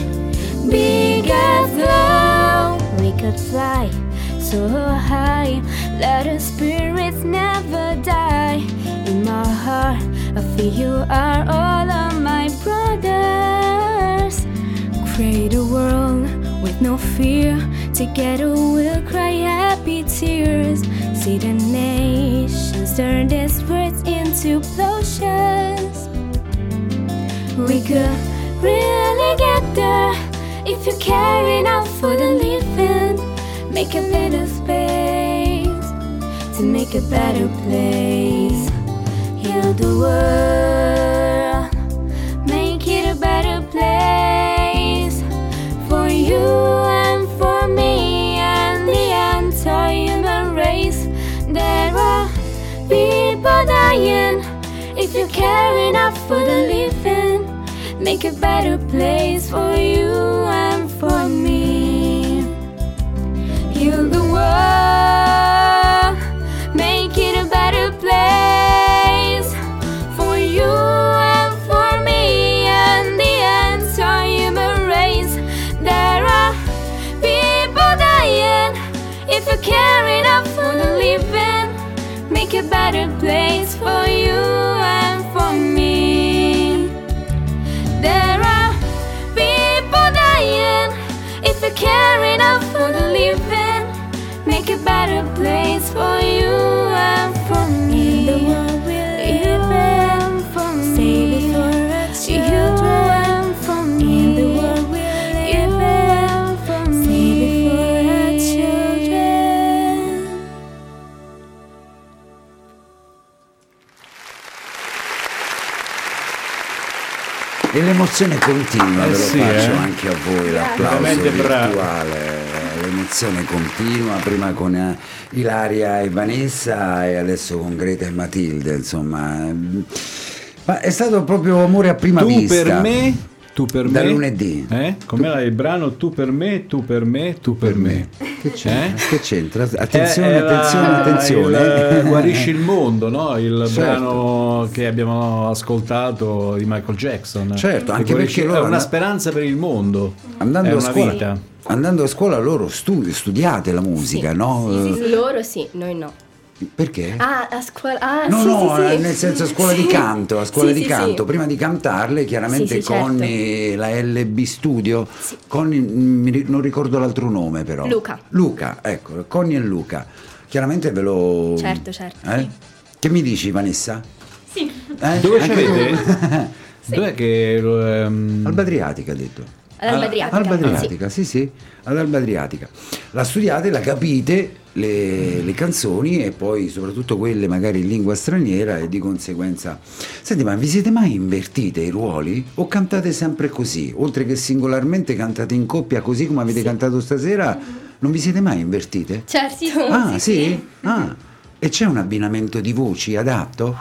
Big as love, we could fly so high. Let our spirits never die. In my heart, I feel you are all of my brothers. Create a world with no fear. Together we'll cry happy tears. See the nations turn these words into potions. We could really get there if you care enough for the living. Make a better space to make a better place. Heal the world, Care enough for the living, make a better place for you and for me. Heal the world, make it a better place for you and for me and the entire human race. There are people dying. If you care enough for the living, make a better place for you Care enough for the living, make a better place for you l'emozione continua, Eh ve lo sì, faccio eh. anche a voi, l'applauso virtuale. L'emozione continua, prima con eh, Ilaria e Vanessa e adesso con Greta e Matilde, insomma. Ma è stato proprio amore a prima Tu vista. per me, tu per Da me. lunedì. Eh? Com'era il brano? Tu per me, tu per me, tu per me. Che c'è? Eh? Che c'entra? Attenzione, Eh, attenzione, attenzione. il Guarisci il mondo, no? il Certo. brano che abbiamo ascoltato di Michael Jackson. Certo, Che anche guarisce- perché loro è una speranza per il mondo. Andando è a scuola, vita. andando a scuola loro studi, studiate la musica, no? Sì, sì, sì, loro sì, noi no. Perché? Ah, a scuola. Ah, No, sì, no, sì, eh, sì. nel senso a scuola di Sì. canto, a scuola Sì, di sì, canto. sì. Prima di cantarle, chiaramente Sì, sì, certo. con eh, la LB Studio, con non ricordo l'altro nome però. Luca. Luca, ecco, Connie e Luca. Chiaramente ve lo... Certo, certo, Eh? sì. Che mi dici Vanessa? Sì. Eh? Dove c'avete? tu? Dov'è che lo, ehm, Alba Adriatica ha detto. All'Alba Adriatica. Alba Sì. Adriatica, sì sì, ad Alba Adriatica. La studiate, la capite, le, le canzoni e poi soprattutto quelle magari in lingua straniera e di conseguenza... Senti, ma vi siete mai invertite i ruoli o cantate sempre così? Oltre che singolarmente cantate in coppia così come avete cantato stasera, non vi siete mai invertite? Certo. Sì, sì, Ah, sì, sì? sì. Ah, e c'è un abbinamento di voci adatto?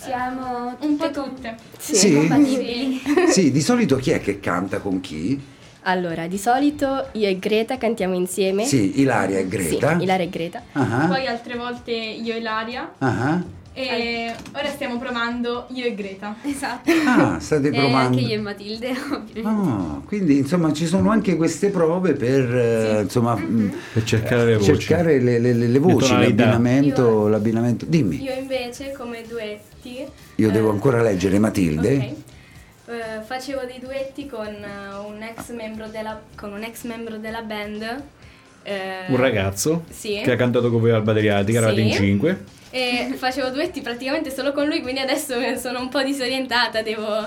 Siamo Un po' tutte tutte. Sì. Sì? compatibili. Sì, di solito chi è che canta con chi? Allora, di solito io e Greta cantiamo insieme. Sì, Ilaria e Greta. Sì, Ilaria e Greta. Ah, Poi altre volte io e Laria. ah. E ora stiamo provando io e Greta. Esatto. Ah, state E provando. anche io e Matilde, ovviamente. Ah, quindi insomma ci sono anche queste prove per eh, insomma mh, per cercare le voci? cercare le, le- le- le voci, l'abbinamento, Io- l'abbinamento. Dimmi, Io invece come duetti... io eh, devo ancora leggere Matilde. ok. Eh, facevo dei duetti con eh, un ex membro della, con un ex membro della band. eh, Un ragazzo Sì. che ha cantato con voi Alba Adriatica, eravate Sì. in cinque. E facevo duetti praticamente solo con lui, quindi adesso sono un po' disorientata, devo...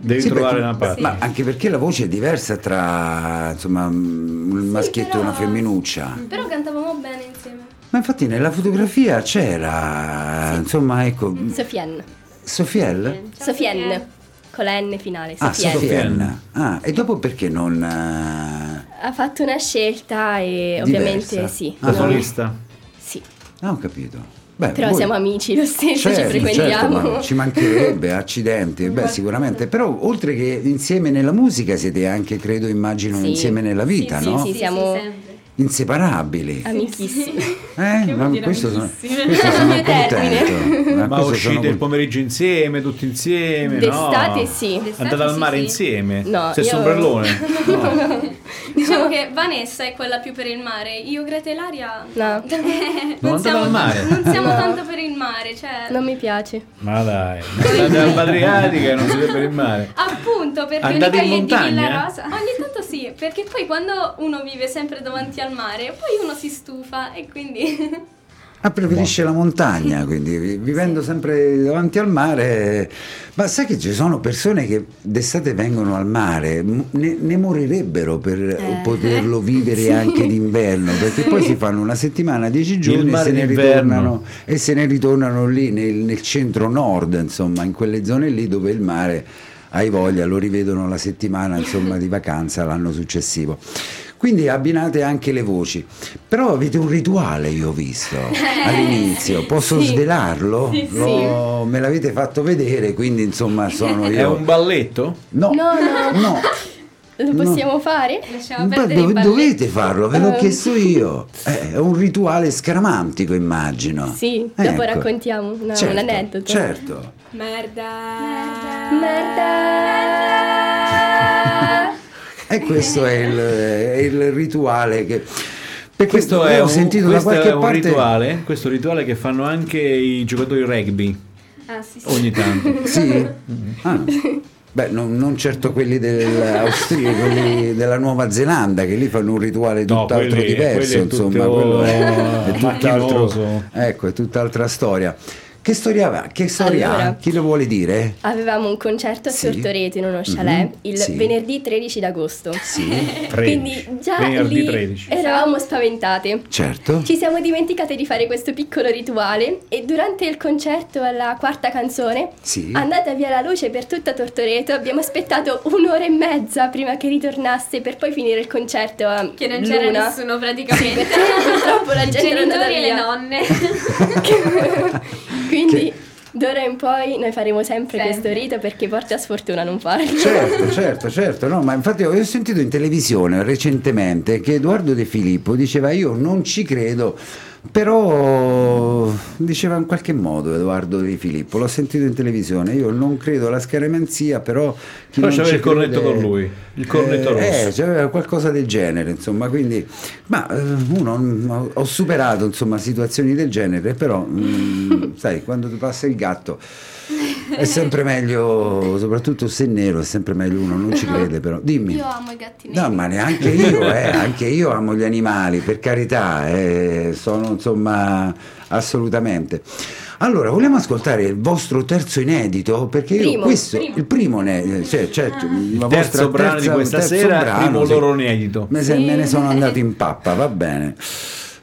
Devi Sì, trovare perché- una parte. Ma anche perché la voce è diversa tra insomma un maschietto e una però- femminuccia. Però cantavamo bene insieme. Ma infatti nella fotografia c'era insomma ecco Sofiane. Sofiel? Sofiane. Con la N finale. Ah, Sofiane. Sofiel. Ah, e dopo perché non eh, Ha fatto una scelta e Diversa. ovviamente sì. Ah, noi- solista. Sì. Ah, ho capito. Beh, Però voi- siamo amici lo stesso, ci Certo, frequentiamo. certo, ma ci mancherebbe, accidenti, beh sicuramente, però oltre che insieme nella musica siete anche, credo, immagino, Sì. insieme nella vita, Sì, no? sì, siamo sempre. Inseparabili. amichissimi. Eh, ma questo sono, questo sono contento. Ma questo uscite sono il pomeriggio insieme, tutti insieme? D'estate no. sì. D'estate Andate al sì, mare sì. insieme? No, Stesso io- ombrellone? No. Diciamo che Vanessa è quella più per il mare, io Greta e Laria No, Non andate al mare? non siamo No. tanto per il mare, cioè... non mi piace. Ma dai, andate al Adriatica e non siete per il mare. Appunto, perché Andate in Unica è di montagna? Villa Rosa. Ogni tanto sì, perché poi quando uno vive sempre davanti al mare, poi uno si stufa e quindi... Ah, preferisce la montagna, quindi vi- vivendo sempre davanti al mare. Ma sai che ci sono persone che d'estate vengono al mare, ne, ne morirebbero per Eh. poterlo vivere anche d'inverno, perché poi si fanno una settimana, dieci giorni e se, ne ritornano, e se ne ritornano lì nel, nel centro nord, insomma, in quelle zone lì dove il mare, hai voglia, lo rivedono la settimana insomma, di vacanza l'anno successivo. Quindi abbinate anche le voci, però avete un rituale, io ho visto all'inizio, posso Sì. svelarlo? Sì, sì. Lo- me l'avete fatto vedere, quindi insomma sono È io. un balletto? No, No, no. no. Lo possiamo fare? Lasciamo Ma dov- dovete farlo, ve l'ho Eh. chiesto io. Eh, È un rituale scaramantico, immagino. Sì, dopo Ecco. raccontiamo una- Certo, un aneddoto. Certo. Merda. E questo è il, è il rituale che... Questo è ho un, sentito da questo qualche è un parte... rituale, questo rituale che fanno anche i giocatori rugby Ah, sì, sì. ogni tanto. Sì? Ah. Beh, non, non certo quelli dell'Austria, quelli della Nuova Zelanda, che lì fanno un rituale No, tutt'altro quelli- diverso, quelli è tutto, insomma, quello è, è tutt'altro, macchinoso. ecco, è tutt'altra storia. Che storia va? Che storia ha? Allora. Chi lo vuole dire? Avevamo un concerto a Sì. Sortoreto in uno chalet Mhm, il sì. venerdì 13 d'agosto. Sì, 13. Quindi già Venerdì lì 13. eravamo spaventate. certo. Ci siamo dimenticate di fare questo piccolo rituale e durante il concerto alla quarta canzone, Sì. andata via la luce per tutta Tortoreto, abbiamo aspettato un'ora e mezza prima che ritornasse per poi finire il concerto a Che non c'era l'una. nessuno praticamente. purtroppo la gente era andata genitori e le via. nonne. Quindi d'ora in poi noi faremo sempre, Sempre. questo rito perché porta sfortuna non farlo. Certo, certo, certo, no, ma infatti ho sentito in televisione recentemente che Edoardo De Filippo diceva io non ci credo, Però diceva in qualche modo Edoardo Di Filippo, l'ho sentito in televisione, io non credo alla scaramanzia, però... chi Però c'aveva il cornetto crede- con lui, il cornetto eh, rosso. Eh, c'aveva qualcosa del genere, insomma, quindi... Ma eh, uno, ho superato, insomma, situazioni del genere, però, mm, sai, quando ti passa il gatto... È sempre meglio, soprattutto se è nero, è sempre meglio uno, non ci crede però. Dimmi. Io amo i gatti neri. No, ma neanche io, eh, anche io amo gli animali, per carità, eh, sono insomma assolutamente. Allora, vogliamo ascoltare il vostro terzo inedito? Perché io Primo, questo, primo. il primo, ne, cioè, cioè, la terzo vostra brano di terza- questa terzo sera, brano, primo sì. loro inedito. Me, se- me ne sono andato in pappa, va bene.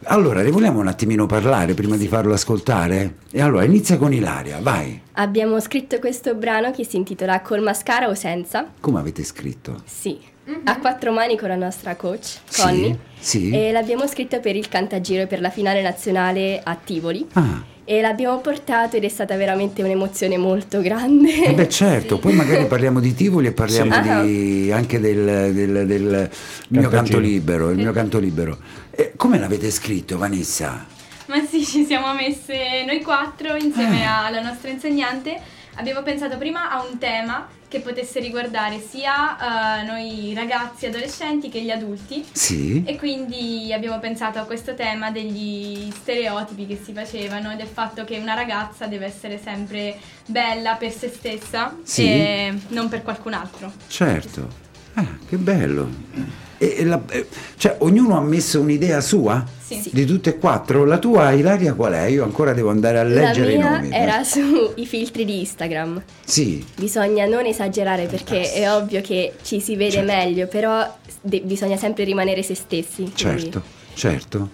Allora, ne vogliamo un attimino parlare prima di farlo ascoltare? E allora, inizia con Ilaria, vai. Abbiamo scritto questo brano che si intitola Col mascara o senza? Come avete scritto? Sì, a quattro mani con la nostra coach, Sì, Connie. sì. E l'abbiamo scritto per il cantagiro e per la finale nazionale a Tivoli. Ah, E l'abbiamo portato ed è stata veramente un'emozione molto grande. Eh beh certo, poi magari parliamo di Tivoli e parliamo Sì. di- anche del, del- del mio canto libero, il mio canto libero. Eh, come l'avete scritto Vanessa? Ma sì, ci siamo messe noi quattro insieme alla nostra insegnante. Abbiamo pensato prima a un tema che potesse riguardare sia eh, noi ragazzi adolescenti che gli adulti. Sì? E quindi abbiamo pensato a questo tema degli stereotipi che si facevano e del fatto che una ragazza deve essere sempre bella per se stessa Sì. e non per qualcun altro. Certo. Ah, che bello. E, la- eh, cioè, ognuno ha messo un'idea sua? Sì. Di tutte e quattro? La tua, Ilaria, qual è? Io ancora devo andare a La leggere i mia nomi. era sui filtri di Instagram. Sì, Bisogna non esagerare perché è ovvio che ci si vede Certo. meglio, però de- bisogna sempre rimanere se stessi. quindi- certo, certo.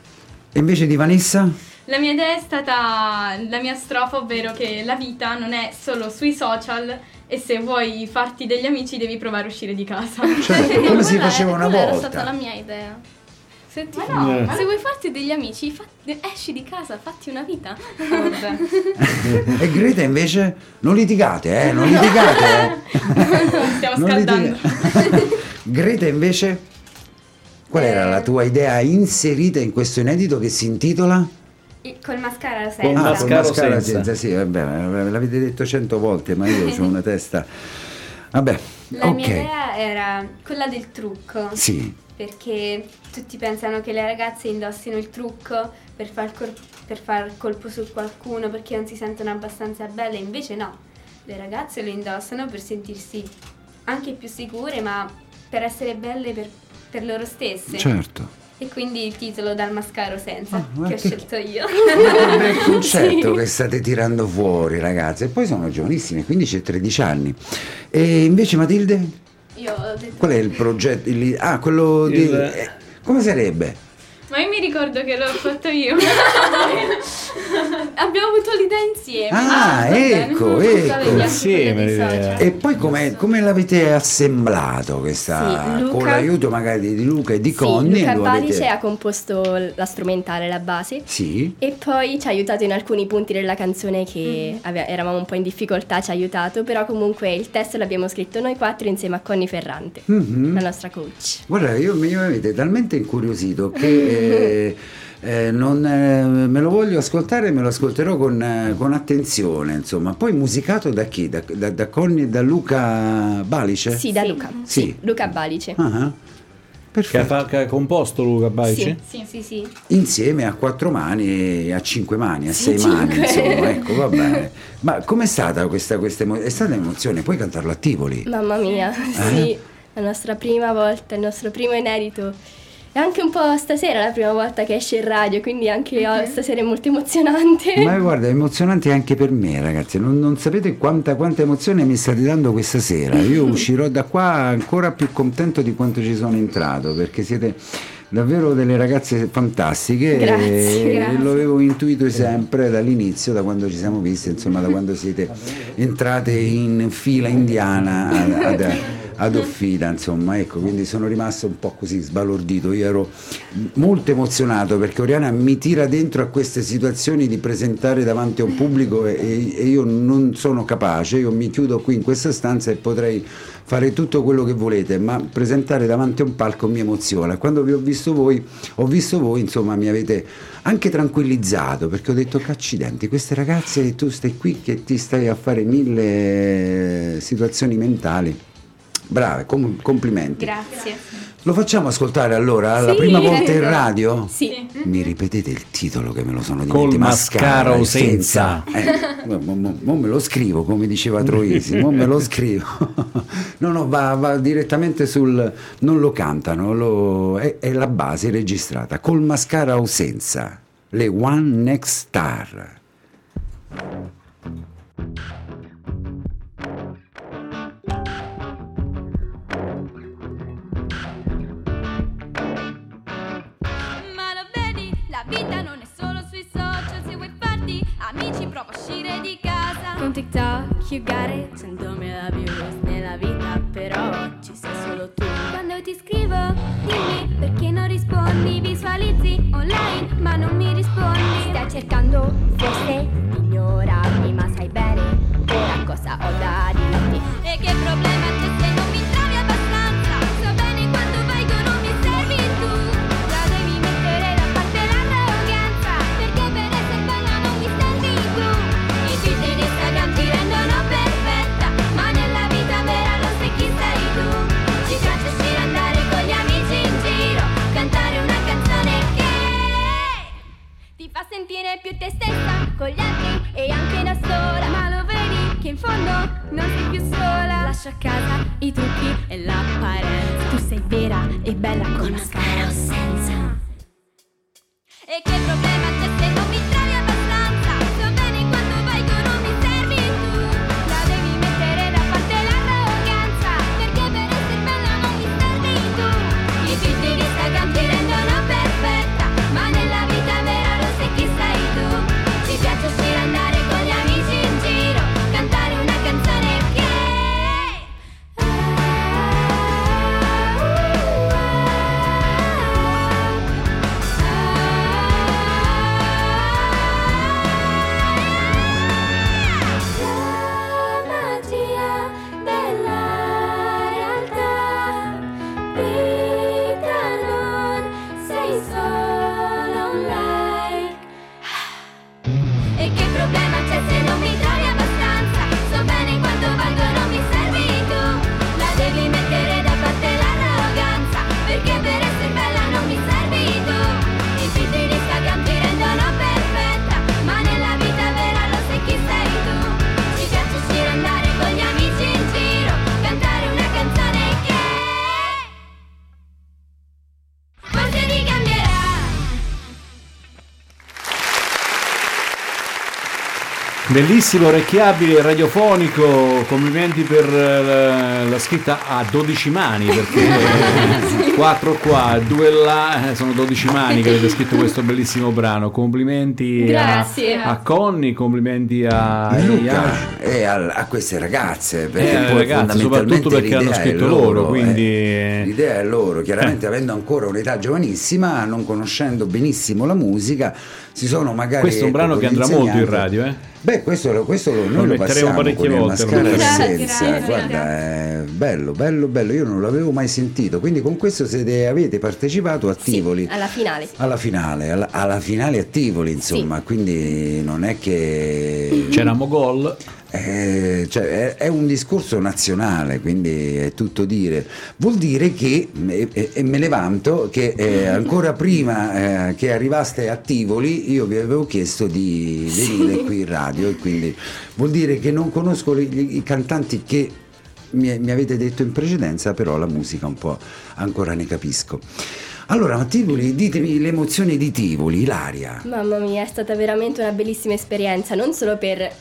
E invece di Vanessa? La mia idea è stata la mia strofa, ovvero che la vita non è solo sui social e se vuoi farti degli amici devi provare a uscire di casa. Certo, come si faceva una quella era volta. stata la mia idea. Se, ti- Ma no, Eh. ma- se vuoi farti degli amici, fa- esci di casa, fatti una vita. E Greta invece? Non litigate, eh? Non litigate, eh? Stiamo Non scaldando. Greta invece? Qual era la tua idea inserita in questo inedito che si intitola? Col mascara senza. Ah, mascara con mascara senza. Sì, vabbè, l'avete detto cento volte, ma io ho una testa. Vabbè, La ok. mia idea era quella del trucco. Sì, Perché tutti pensano che le ragazze indossino il trucco per far, cor- per far colpo su qualcuno perché non si sentono abbastanza belle, invece no, le ragazze lo indossano per sentirsi anche più sicure, ma per essere belle per, per loro stesse. certo. E quindi il titolo dal mascaro senza, Ah, che ho scelto io. Che bel concetto che state tirando fuori, ragazze. E poi sono giovanissime, 15 e 13 anni. E invece Matilde? Io ho detto Qual è il progetto? il- ah, quello di... Il- eh, come sarebbe? Ma io mi ricordo che l'ho fatto io. abbiamo avuto l'idea insieme. Ah, bene. ecco, ecco. Insieme social. E poi come, come l'avete assemblato questa, Sì, Luca- con l'aiuto magari di Luca e di Sì, Connie? Luca lo Balice avete- ha composto la strumentale, la base. Sì, E poi ci ha aiutato in alcuni punti della canzone che ave- eravamo un po' in difficoltà, ci ha aiutato, però comunque il testo l'abbiamo scritto noi quattro insieme a Connie Ferrante, Mhm. la nostra coach. guarda, io mi avete talmente incuriosito che eh, eh, non, eh, me lo voglio ascoltare e me lo ascolterò con, eh, con attenzione, insomma. Poi musicato da chi? Da, da, da Connie, da Luca Balice? Sì, da Luca. Sì. Luca Balice. Ah, ah. Che ha, che ha composto Luca Baici? Sì. Sì. sì, sì. Insieme a quattro mani e a cinque mani, a Sì, sei mani, cinque. insomma, ecco, va bene. Ma com'è stata questa, questa emo- È stata un'emozione, puoi cantarlo a Tivoli? Mamma mia, sì, la nostra prima volta, il nostro primo inedito. E anche un po' stasera è la prima volta che esce in radio, quindi anche oh, stasera è molto emozionante. Ma guarda, è emozionante anche per me, ragazzi. Non, non sapete quanta, quanta emozione mi state dando questa sera. Io uscirò da qua ancora più contento di quanto ci sono entrato, perché siete davvero delle ragazze fantastiche. Grazie, e grazie. Lo avevo intuito sempre dall'inizio, da quando ci siamo visti, insomma, da quando siete entrate in fila indiana ad, ad- ad Offida, insomma, ecco, quindi sono rimasto un po' così sbalordito. Io ero molto emozionato perché Oriana mi tira dentro a queste situazioni di presentare davanti a un pubblico e, e io non sono capace, io mi chiudo qui in questa stanza e potrei fare tutto quello che volete, ma presentare davanti a un palco mi emoziona. Quando vi ho visto voi, ho visto voi, insomma, mi avete anche tranquillizzato perché ho detto che accidenti, queste ragazze tu stai qui che ti stai a fare mille situazioni mentali. Brave, com- complimenti. Grazie. Lo facciamo ascoltare allora la Sì. prima volta in radio? Sì. Mi ripetete il titolo che me lo sono Col dimenticato. mascara o senza? Eh, mo, mo- mo me lo scrivo come diceva Troisi, mo me lo scrivo. No, no, va, va direttamente sul... non lo cantano, lo- è, è la base registrata. Col mascara o senza? Le One Next Star. It 100.000 views nella vita però ci sei solo tu Quando ti scrivo, dimmi perché non rispondi, visualizzi online ma non mi rispondi. Stai cercando forse di ignorarmi, ma sai bene ora cosa ho da dirti. E che problema c'è se sentire più te stessa con gli altri e anche da sola. Ma lo vedi che in fondo non sei più sola. Lascia a casa i trucchi e l'apparenza Tu sei vera e bella con mascara o senza E che problema c'è se non mi Bellissimo, orecchiabile, radiofonico, complimenti per eh, la, la scritta a 12 mani, perché 4 qua, 2 là, eh, sono 12 mani che avete scritto questo bellissimo brano. Complimenti a, a Conny, complimenti a. Luca e a, a queste ragazze, perché Eh, ragazze, fondamentalmente soprattutto perché hanno l'idea è scritto loro, quindi- eh. l'idea è loro, chiaramente avendo ancora un'età giovanissima, non conoscendo benissimo la musica, si sono magari... Questo è un ecco, brano che andrà molto in radio, eh? Beh, questo, lo- questo lo- noi lo metteremo passiamo parecchie volte, Grazie. guarda, è bello, bello, bello, io non l'avevo mai sentito, quindi con questo siete, avete partecipato a Tivoli. Alla finale. Alla finale, alla, alla finale a Tivoli, insomma, quindi non è che C'era Mogol. Eh, cioè, è, è un discorso nazionale, quindi è tutto dire. Vuol dire che, e, e- me ne vanto, che eh, ancora prima eh, che arrivaste a Tivoli io vi avevo chiesto di venire qui in radio e quindi vuol dire che non conosco i, i cantanti che mi, mi avete detto in precedenza, però la musica un po' ancora ne capisco. Allora, Tivoli, ditemi le emozioni di Tivoli, Ilaria. Mamma mia, è stata veramente una bellissima esperienza, non solo per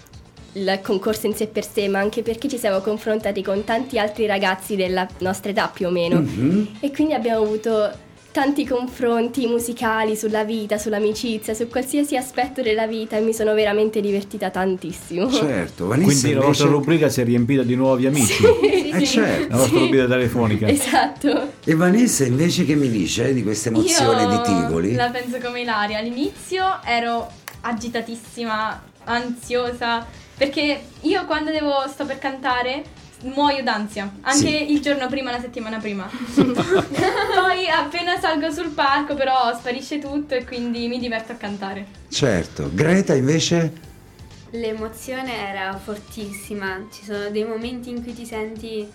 il concorso in sé per sé, ma anche perché ci siamo confrontati con tanti altri ragazzi della nostra età più o meno. Mhm. E quindi abbiamo avuto tanti confronti musicali sulla vita, sull'amicizia, su qualsiasi aspetto della vita e mi sono veramente divertita tantissimo. Certo, Vanessa Quindi la vostra invece... rubrica si è riempita di nuovi amici. Eh, certo. La vostra rubrica telefonica. Esatto. E Vanessa invece che mi dice di questa emozione Io di Tivoli? La penso come Ilaria. All'inizio ero agitatissima, ansiosa, perché io quando devo sto per cantare muoio d'ansia, anche Sì. il giorno prima, la settimana prima. Poi appena salgo sul palco però sparisce tutto e quindi mi diverto a cantare. Certo, Greta invece? L'emozione era fortissima, ci sono dei momenti in cui ti senti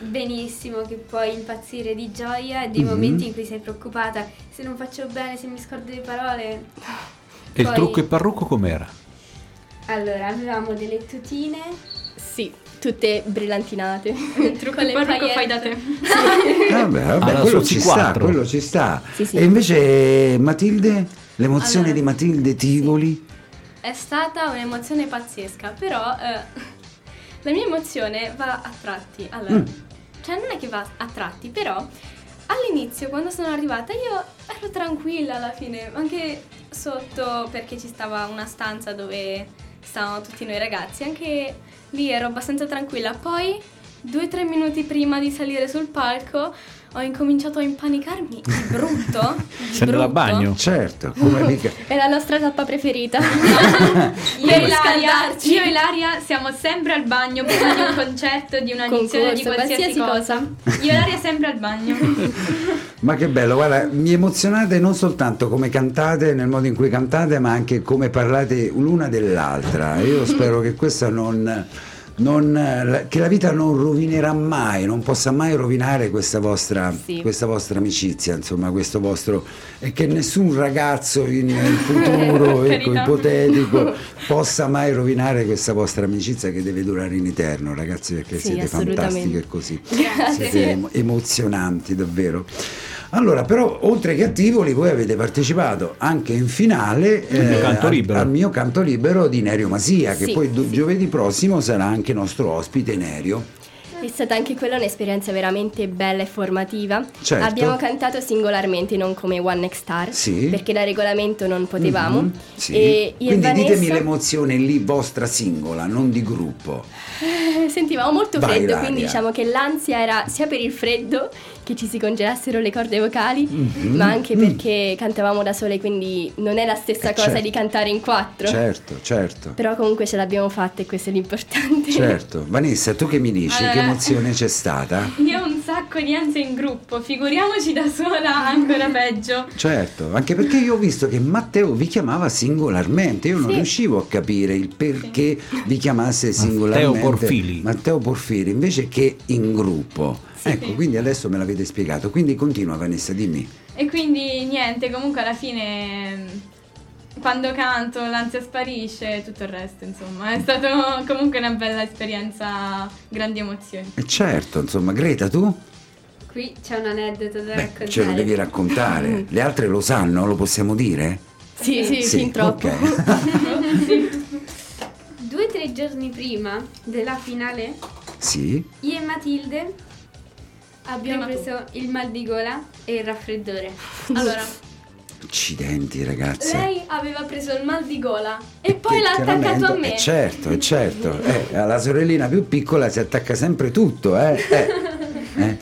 benissimo, che puoi impazzire di gioia e dei Mhm. momenti in cui sei preoccupata, se non faccio bene, se mi scordo le parole. E il Poi- trucco e parrucco com'era? Allora, avevamo delle tutine, Sì, tutte brillantinate. Il trucco Con le parrucco fai da te. Vabbè, vabbè, Alla quello ci sta, 4. quello ci sta. Sì, sì. E invece Matilde? L'emozione Allora, di Matilde Tivoli? È stata un'emozione pazzesca, però eh, la mia emozione va a tratti. Allora, Mm. cioè non è che va a tratti, però all'inizio quando sono arrivata io ero tranquilla alla fine, anche sotto perché ci stava una stanza dove stavano tutti noi ragazzi, anche lì ero abbastanza tranquilla. Poi due o tre minuti prima di salire sul palco ho incominciato a impanicarmi di brutto. Sei andata a bagno? Certo, come mica. È la nostra tappa preferita. Io e, Ilaria, io e Ilaria siamo sempre al bagno prima di un concerto, di una iniziativa di qualsiasi, qualsiasi cosa. Io e Ilaria sempre al bagno. Ma che bello, guarda, mi emozionate non soltanto come cantate, nel modo in cui cantate, ma anche come parlate l'una dell'altra. Io spero che questa non, non- che la vita non rovinerà mai, non possa mai rovinare questa vostra, Sì. questa vostra amicizia, insomma, questo vostro e che nessun ragazzo in, in futuro, ecco, ipotetico, possa mai rovinare questa vostra amicizia che deve durare in eterno, ragazzi, perché Sì, siete fantastiche così. Siete emo- emozionanti davvero. Allora, però, oltre che a Tivoli, voi avete partecipato anche in finale eh, Al mio canto al- libero. al mio canto libero di Nerio Masia, che Sì, poi do- sì. giovedì prossimo sarà anche nostro ospite Nerio. È stata anche quella un'esperienza veramente bella e formativa. Certo. Abbiamo cantato singolarmente, non come One Next Star, Sì. perché da regolamento non potevamo. Mhm, sì. E Quindi Vanessa ditemi l'emozione lì vostra singola, non di gruppo. eh, sentivamo molto Vai, freddo, Ilaria. quindi diciamo che l'ansia era sia per il freddo, che ci si congelassero le corde vocali, Mhm. ma anche Mm. perché cantavamo da sole, quindi non è la stessa Eh, cosa certo. di cantare in quattro. Certo, certo. Però comunque ce l'abbiamo fatta e questo è l'importante. Certo. Vanessa, tu che mi dici? Che Allora- emozione c'è stata? Io ho un sacco di ansia in gruppo, figuriamoci da sola ancora peggio. Certo, anche perché io ho visto che Matteo vi chiamava singolarmente, io non Sì. riuscivo a capire il perché vi chiamasse singolarmente Porfili. Matteo Porfili invece che in gruppo. Ecco, quindi adesso me l'avete spiegato. Quindi continua Vanessa, dimmi. E quindi niente, comunque alla fine quando canto l'ansia sparisce e tutto il resto, insomma. È stato comunque una bella esperienza, grandi emozioni. E certo, insomma, Greta, tu? qui c'è un aneddoto da Beh, raccontare. ce lo devi raccontare. Le altre lo sanno, lo possiamo dire? Sì, sì, fin troppo. ok. Due o tre giorni prima della finale, sì. io e Matilde abbiamo Prima tu. preso il mal di gola e il raffreddore. Allora, Accidenti, ragazze. lei aveva preso il mal di gola e poi Che l'ha attaccato a me. eh, certo, eh, certo. Eh, alla sorellina più piccola si attacca sempre tutto, eh. eh. Eh.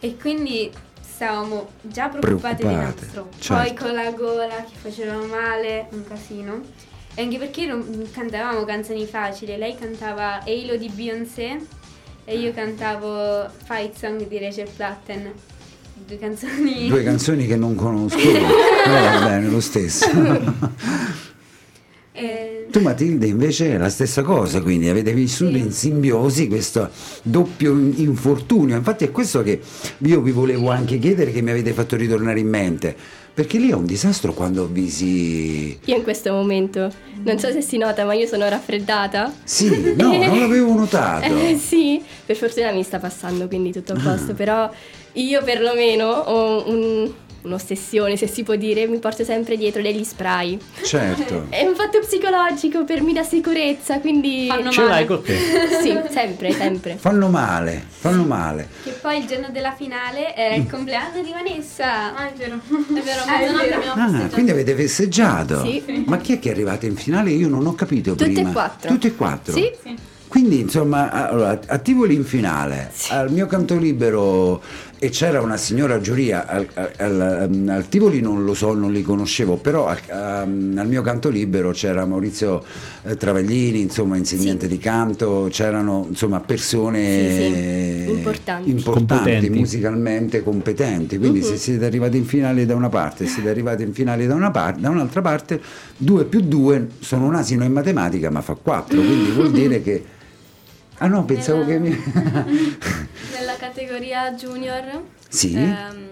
E quindi stavamo già preoccupati di Preoccupate, nostro. certo. Poi con la gola che faceva male, un casino. E anche perché non cantavamo canzoni facili, lei cantava Halo di Beyoncé e io cantavo Fight Song di Rachel Platten. Due canzoni. Due canzoni che non conosco, però va bene lo stesso. Eh, Tu Matilde invece è la stessa cosa, quindi avete vissuto in simbiosi questo doppio infortunio. Infatti è questo che io vi volevo anche chiedere che mi avete fatto ritornare in mente, perché lì è un disastro quando vi si... Io in questo momento, non so se si nota, ma io sono raffreddata. Sì, no, non l'avevo notato. Eh, sì, per fortuna mi sta passando, quindi tutto a posto, però io perlomeno ho un, un'ossessione, se si può dire, mi porto sempre dietro degli spray. Certo. È un fatto psicologico, per mi dà sicurezza, quindi... Fanno Ce male. l'hai con te. Sì, sempre, sempre. Fanno male, fanno male. Che poi il giorno della finale era il compleanno di Vanessa. Ah, è vero. È vero, Ah, è vero. Ah, quindi avete festeggiato? Sì. Ma chi è che è arrivato in finale? Io non ho capito Tutte e prima. quattro. Tutte e quattro? Sì. Sì. Quindi insomma, allora, a Tivoli in finale, al mio canto libero e c'era una signora giuria, al, al- al Tivoli non lo so, non li conoscevo, però al, ehm, al mio canto libero c'era Maurizio eh, Travaglini, insomma insegnante Sì. di canto, c'erano insomma persone Sì, sì, importanti. importanti, Competenti. musicalmente competenti, quindi Mhm. se siete arrivati in finale da una parte, siete arrivati in finale da, una par- da un'altra parte, 2 più 2 sono un asino in matematica ma fa 4, quindi vuol dire che... Ah no, pensavo che mi... Nella categoria junior, Sì? ehm,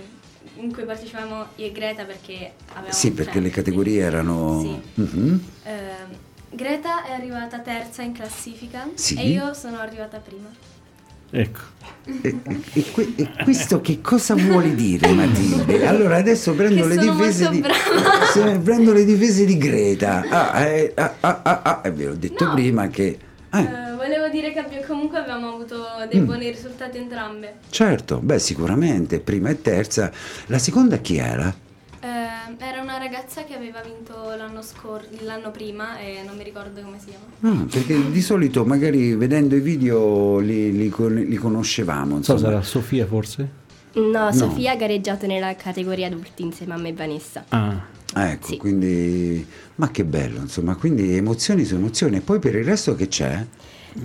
in cui partecipavamo io e Greta perché avevamo... Sì, perché cioè, le categorie erano... Sì. Mhm. ehm, Greta è arrivata terza in classifica Sì. e io sono arrivata prima. Ecco. E, e que- e questo che cosa vuole dire Matilde? Allora adesso prendo le di se- prendo le difese di Greta. Ah, eh, ah, ah, ah, ah, ve l'ho detto No. prima che eh, Eh, volevo dire che abbi- comunque abbiamo avuto dei buoni risultati entrambe. certo, beh, sicuramente prima e terza. La seconda chi era? Ehm, era una ragazza che aveva vinto l'anno, scor- l'anno prima e non mi ricordo come si chiama. No, perché di solito magari vedendo i video li, li con- li conoscevamo. Non so, Insomma. sarà Sofia forse? No, Sofia ha gareggiato nella categoria adulti insieme a me e Vanessa. Ah. Ah, Ecco, Sì. quindi... Ma che bello, insomma, quindi emozioni su emozioni. E poi per il resto che c'è?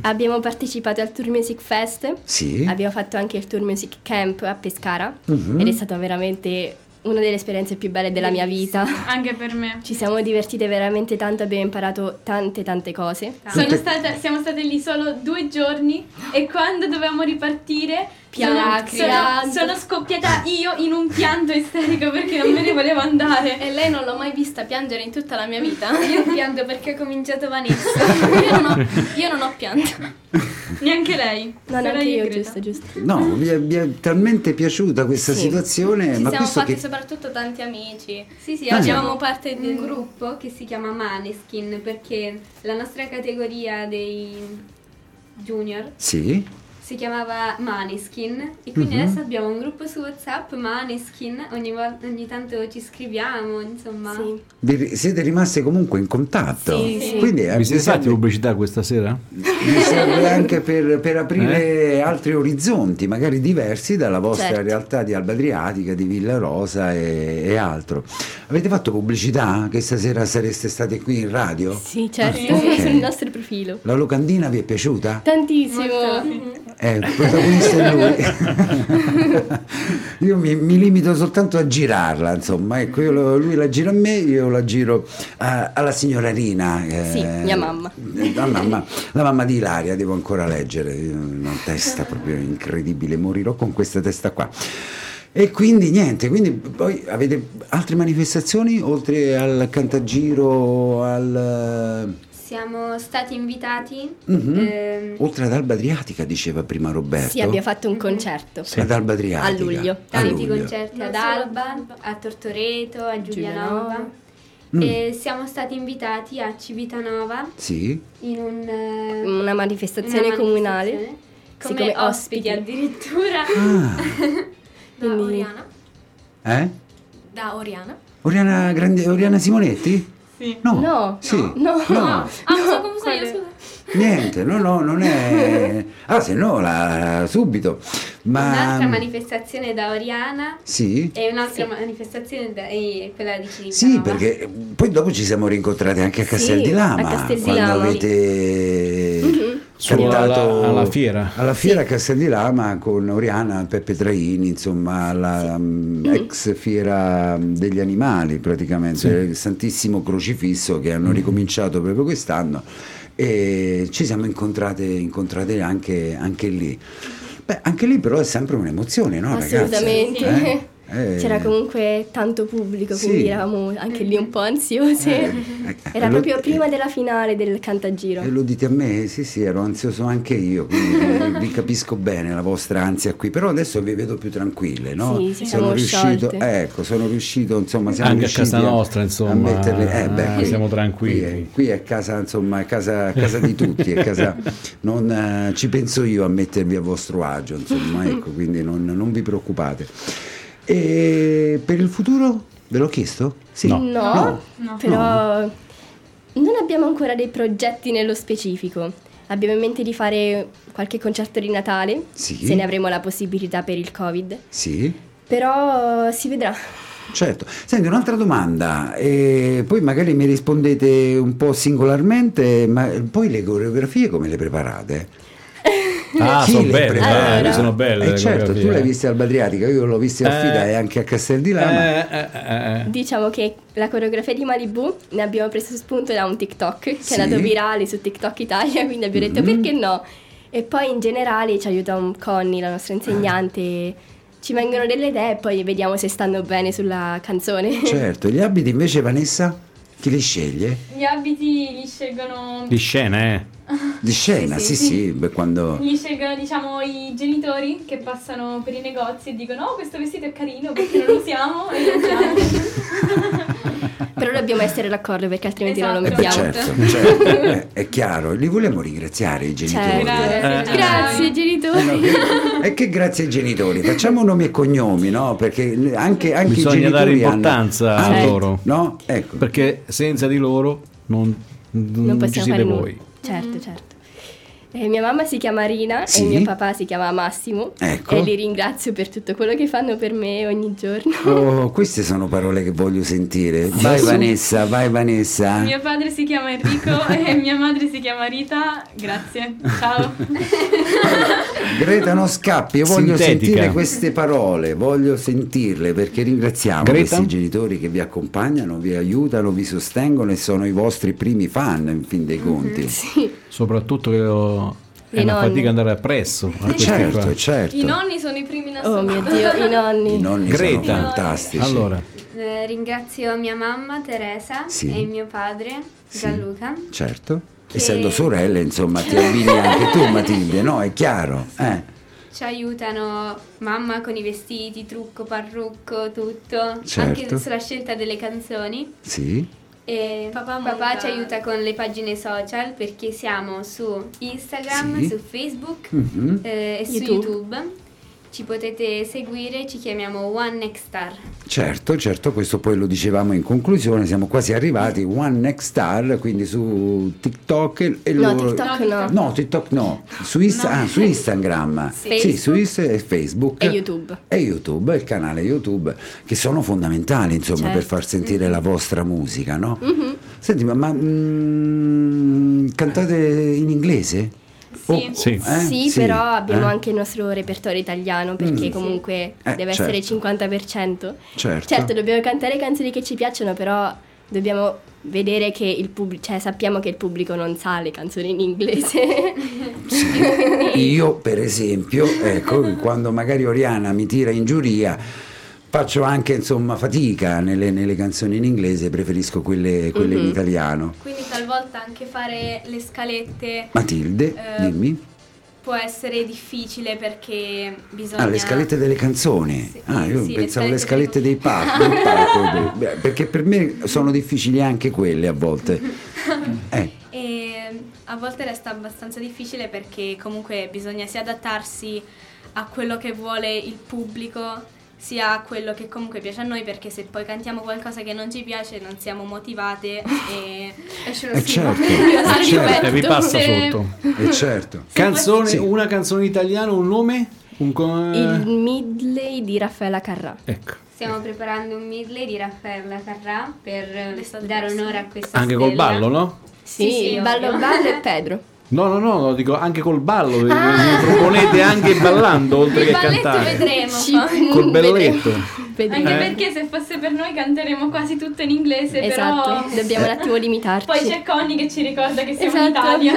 Abbiamo partecipato al Tour Music Fest, Sì? abbiamo fatto anche il Tour Music Camp a Pescara Mhm. ed è stata veramente una delle esperienze più belle della mia vita. Anche per me. Ci siamo divertite veramente tanto, abbiamo imparato tante tante cose. Sono stata- siamo state lì solo due giorni e quando dovevamo ripartire sono, sono- scoppiata io in un pianto isterico perché non me ne volevo andare. E lei non l'ho mai vista piangere in tutta la mia vita. Io pianto perché ha cominciato Vanessa. io, non ho, io non ho pianto. Neanche lei. No, neanche io, Greta. giusto, giusto. No, mi è, mi è talmente piaciuta questa Sì. situazione, Ci ma siamo fatti che... soprattutto tanti amici. Sì, sì, Ah, facevamo sì. parte di un gruppo che si chiama Maneskin perché la nostra categoria dei junior Sì? Si chiamava Maneskin e quindi Mhm. adesso abbiamo un gruppo su WhatsApp Maneskin, ogni, volta, ogni tanto ci scriviamo, insomma. Sì. Vi- siete rimaste comunque in contatto? Sì, sì. Quindi eh, Vi siete fatti serve, pubblicità questa sera? vi serve anche per, per aprire altri orizzonti, magari diversi dalla vostra Certo. realtà di Alba Adriatica, di Villa Rosa e, e altro. Avete fatto pubblicità? Che stasera sareste state qui in radio? Sì, certo, Ah, ok. sul nostro profilo. La locandina vi è piaciuta? Tantissimo. Eh, il protagonista è lui. io mi, mi limito soltanto a girarla, insomma, ecco, io lui la gira a me, io la giro a- alla signorina Rina. eh, Sì, mia mamma. La mamma, la mamma di Ilaria, devo ancora leggere, ho una testa proprio incredibile, morirò con questa testa qua. E quindi niente, quindi poi avete altre manifestazioni oltre al cantagiro, al... Siamo stati invitati Mhm. ehm, Oltre ad Alba Adriatica, diceva prima Roberto. Sì, abbiamo fatto un concerto. Ad Alba Adriatica. A luglio. A tanti luglio. concerti Non ad Alba, a Tortoreto, a Giulianova. Giulianova. Mm. E siamo stati invitati a Civitanova Sì? in un, eh, Una manifestazione una comunale. manifestazione, Sì, come, come ospiti ospiti. addirittura. Ah, Da Quindi- Oriana. eh? Da Oriana. Oriana, Grande- Oriana Simonetti? Sì. No. No. Sì. No. No. Ah, mi sono confusa io, quale? Niente, no, no, non è... Ah, se no, la... subito. Ma... Un'altra manifestazione da Oriana Sì? e un'altra manifestazione da e quella di Civitanova. Sì, perché poi dopo ci siamo rincontrati anche a Castel Sì, di Lama. a Castel di quando Lama. avete Mhm. Solo cantato alla- alla fiera. Alla fiera a Castel di Lama con Oriana, Peppe Traini, insomma, la mm, ex fiera degli animali praticamente, il Santissimo Crocifisso che hanno ricominciato proprio quest'anno e ci siamo incontrate, incontrate anche, anche lì. Beh, anche lì però è sempre un'emozione, no? Assolutamente. Eh? Eh, C'era comunque tanto pubblico, Sì. quindi eravamo anche lì un po' ansiose. eh, Era lo- proprio prima della finale del Cantagiro. E lo dite a me? Sì, sì, ero ansioso anche io, quindi vi- capisco bene la vostra ansia qui, però adesso vi vedo più tranquille, no? Sì, sì, sono siamo riuscito, sciolte. ecco, sono riuscito, insomma, siamo Anche a casa nostra, insomma, a metterle, eh, beh, eh, qui- siamo tranquilli. Qui è, qui è casa, insomma, è casa, casa di tutti, è casa, non, eh, ci penso io a mettervi a vostro agio, insomma, ecco, quindi non, non vi preoccupate. E per il futuro ve l'ho chiesto? Sì. No. No, No. però non abbiamo ancora dei progetti nello specifico. Abbiamo in mente di fare qualche concerto di Natale, Sì. se ne avremo la possibilità per il Covid, Sì. però si vedrà. Certo. Senti, un'altra domanda, e poi magari mi rispondete un po' singolarmente, ma poi le coreografie come le preparate? Ah, Chi sono le belle, belle, sono belle. Eh certo, tu l'hai vista al Badriatica, io l'ho vista a Eh. Fida e anche a Castel di Lama. Eh, eh. Diciamo che la coreografia di Malibu ne abbiamo preso spunto da un TikTok che Sì. è andato virale su TikTok Italia, quindi abbiamo detto Mhm. perché no? E poi in generale ci aiuta un Connie, la nostra insegnante, ci vengono delle idee e poi vediamo se stanno bene sulla canzone. Certo, gli abiti invece Vanessa, chi li sceglie? Gli abiti li scelgono, Di scena, eh. Di scena, sì sì, sì, sì. beh, quando... li scelgono diciamo i genitori che passano per i negozi e dicono oh questo vestito è carino perché non lo usiamo e lo usiamo. Però dobbiamo essere d'accordo perché altrimenti non lo Esatto. Eh, mettiamo. certo, certo, eh, è chiaro, li vogliamo ringraziare i genitori. Certo. Grazie. Grazie Eh, genitori. no, che- E che grazie ai genitori, facciamo nomi e cognomi, no? Perché anche, anche i Bisogna genitori dare hanno- importanza a anche- loro. No? Ecco. Perché senza di loro non, Non non ci possiamo siete voi. Certo, certo. Eh, mia mamma si chiama Rina Sì. e mio papà si chiama Massimo Ecco. e li ringrazio per tutto quello che fanno per me ogni giorno. Oh, queste sono parole che voglio sentire. Vai Vanessa, vai Vanessa. Mio padre si chiama Enrico e mia madre si chiama Rita. Grazie. Ciao. Greta non scappi, io voglio Sintetica. sentire queste parole, voglio sentirle perché ringraziamo Greta? questi genitori che vi accompagnano, vi aiutano, vi sostengono e sono i vostri primi fan in fin dei conti. Soprattutto che lo- è I una nonni. fatica andare appresso. a questi qua. Certo, certo. I nonni sono i primi in Oh mio assoluto. Dio, i nonni. I nonni Greta. sono fantastici. Allora, Eh, ringrazio mia mamma Teresa Sì. e mio padre Sì. Gianluca. Certo. Essendo sorelle, insomma, ti abbini anche tu, Matilde, no? È chiaro. Eh. Ci aiutano mamma con i vestiti, trucco, parrucco, tutto, Certo. anche sulla scelta delle canzoni. Sì. E Papà papà, ci aiuta con le pagine social perché siamo su Instagram, Sì. su Facebook Mhm. eh, e su YouTube. Ci potete seguire, ci chiamiamo One Next Star. Certo, certo, questo poi lo dicevamo in conclusione, siamo quasi arrivati, One Next Star, quindi su TikTok e, No, loro... TikTok no. No, TikTok no, su, Insta- ah, su Instagram, sì, Facebook. su Insta e Facebook E YouTube. e YouTube, il canale YouTube, che sono fondamentali insomma Certo. per far sentire la vostra musica, no? Mhm. Senti, ma, ma, mm, cantate in inglese? Sì. sì. Eh? Sì, però abbiamo eh? anche il nostro repertorio italiano perché Mm. comunque Eh, deve certo. essere 50%. Certo. Certo, dobbiamo cantare canzoni che ci piacciono, però dobbiamo vedere che il pubblico, cioè sappiamo che il pubblico non sa le canzoni in inglese. Io, per esempio, ecco, quando magari Oriana mi tira in giuria, faccio anche insomma fatica nelle, nelle canzoni in inglese, preferisco quelle, quelle Mhm. in italiano. Quindi talvolta anche fare le scalette Matilde, Eh, dimmi. può essere difficile perché bisogna... Ah, le scalette delle canzoni. Sì, ah, io sì, le pensavo alle scalette scalette dei beh, perché per me sono difficili anche quelle a volte. Eh, E a volte resta abbastanza difficile perché comunque bisogna sia adattarsi a quello che vuole il pubblico sia quello che comunque piace a noi perché se poi cantiamo qualcosa che non ci piace non siamo motivate e Esce uno eh schifo. certo, Ah, eh certo, E vi passa sotto. eh certo. Canzone, Sì. una canzone italiana, un nome? Un co- il Midley di Raffaella Carrà. Ecco. Stiamo preparando un medley di Raffaella Carrà per dare onore a questa Anche col stella. ballo, no? Sì, Sì, sì, Ballo ovvio. Ballo e Pedro. No, no, no, no, dico anche col ballo. Ah. Vi proponete anche ballando oltre il che balletto cantare. vedremo. Col vedremo. belletto. Vedremo. Anche Eh. perché se fosse per noi canteremo quasi tutto in inglese, Esatto, però dobbiamo un attimo limitarci. poi c'è Conny che ci ricorda che siamo Esatto. in Italia.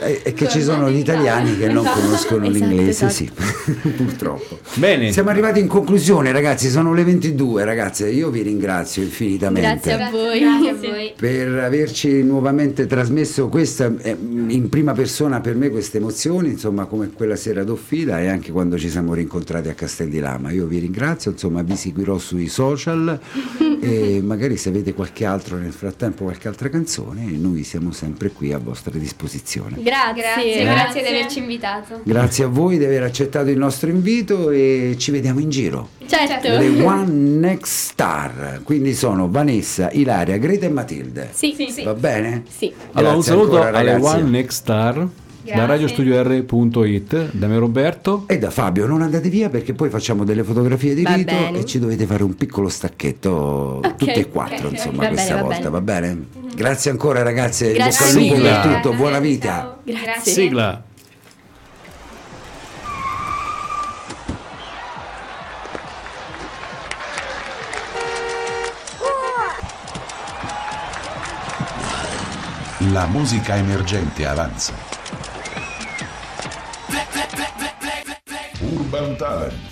E, e che ci sono gli italiani che non Esatto. conoscono Esatto, l'inglese, esatto. sì, purtroppo. Bene. Siamo arrivati in conclusione, ragazzi. Sono le 22, ragazze. Io vi ringrazio infinitamente. Grazie a voi. Grazie a voi. per averci nuovamente trasmesso questa eh, in prima persona per me queste emozioni, insomma, come quella sera d'Offida e anche quando ci siamo rincontrati a Castel di Lama. Io vi ringrazio, insomma, vi seguirò sui social e magari se avete qualche altro nel frattempo, qualche altra canzone, noi siamo sempre qui a vostra disposizione. Grazie. Grazie, grazie Grazie. di averci invitato. Grazie a voi di aver accettato il nostro invito e ci vediamo in giro. Certo. Le One Next Star, quindi sono Vanessa, Ilaria, Greta e Matilde. Sì, Sì. sì. Va bene? Sì. Allora, un Grazie saluto ancora, alle. One Next Star da Grazie. radiostudio.it da me Roberto. E da Fabio, non andate via perché poi facciamo delle fotografie di Va rito bene. e ci dovete fare un piccolo stacchetto tutti e quattro, ok, insomma, va questa bene, va volta, bene. va bene? Grazie ancora ragazze, Grazie bocca al lupo mille. per tutto, buona vita. Grazie. Sigla. La musica emergente avanza. Urban Talent.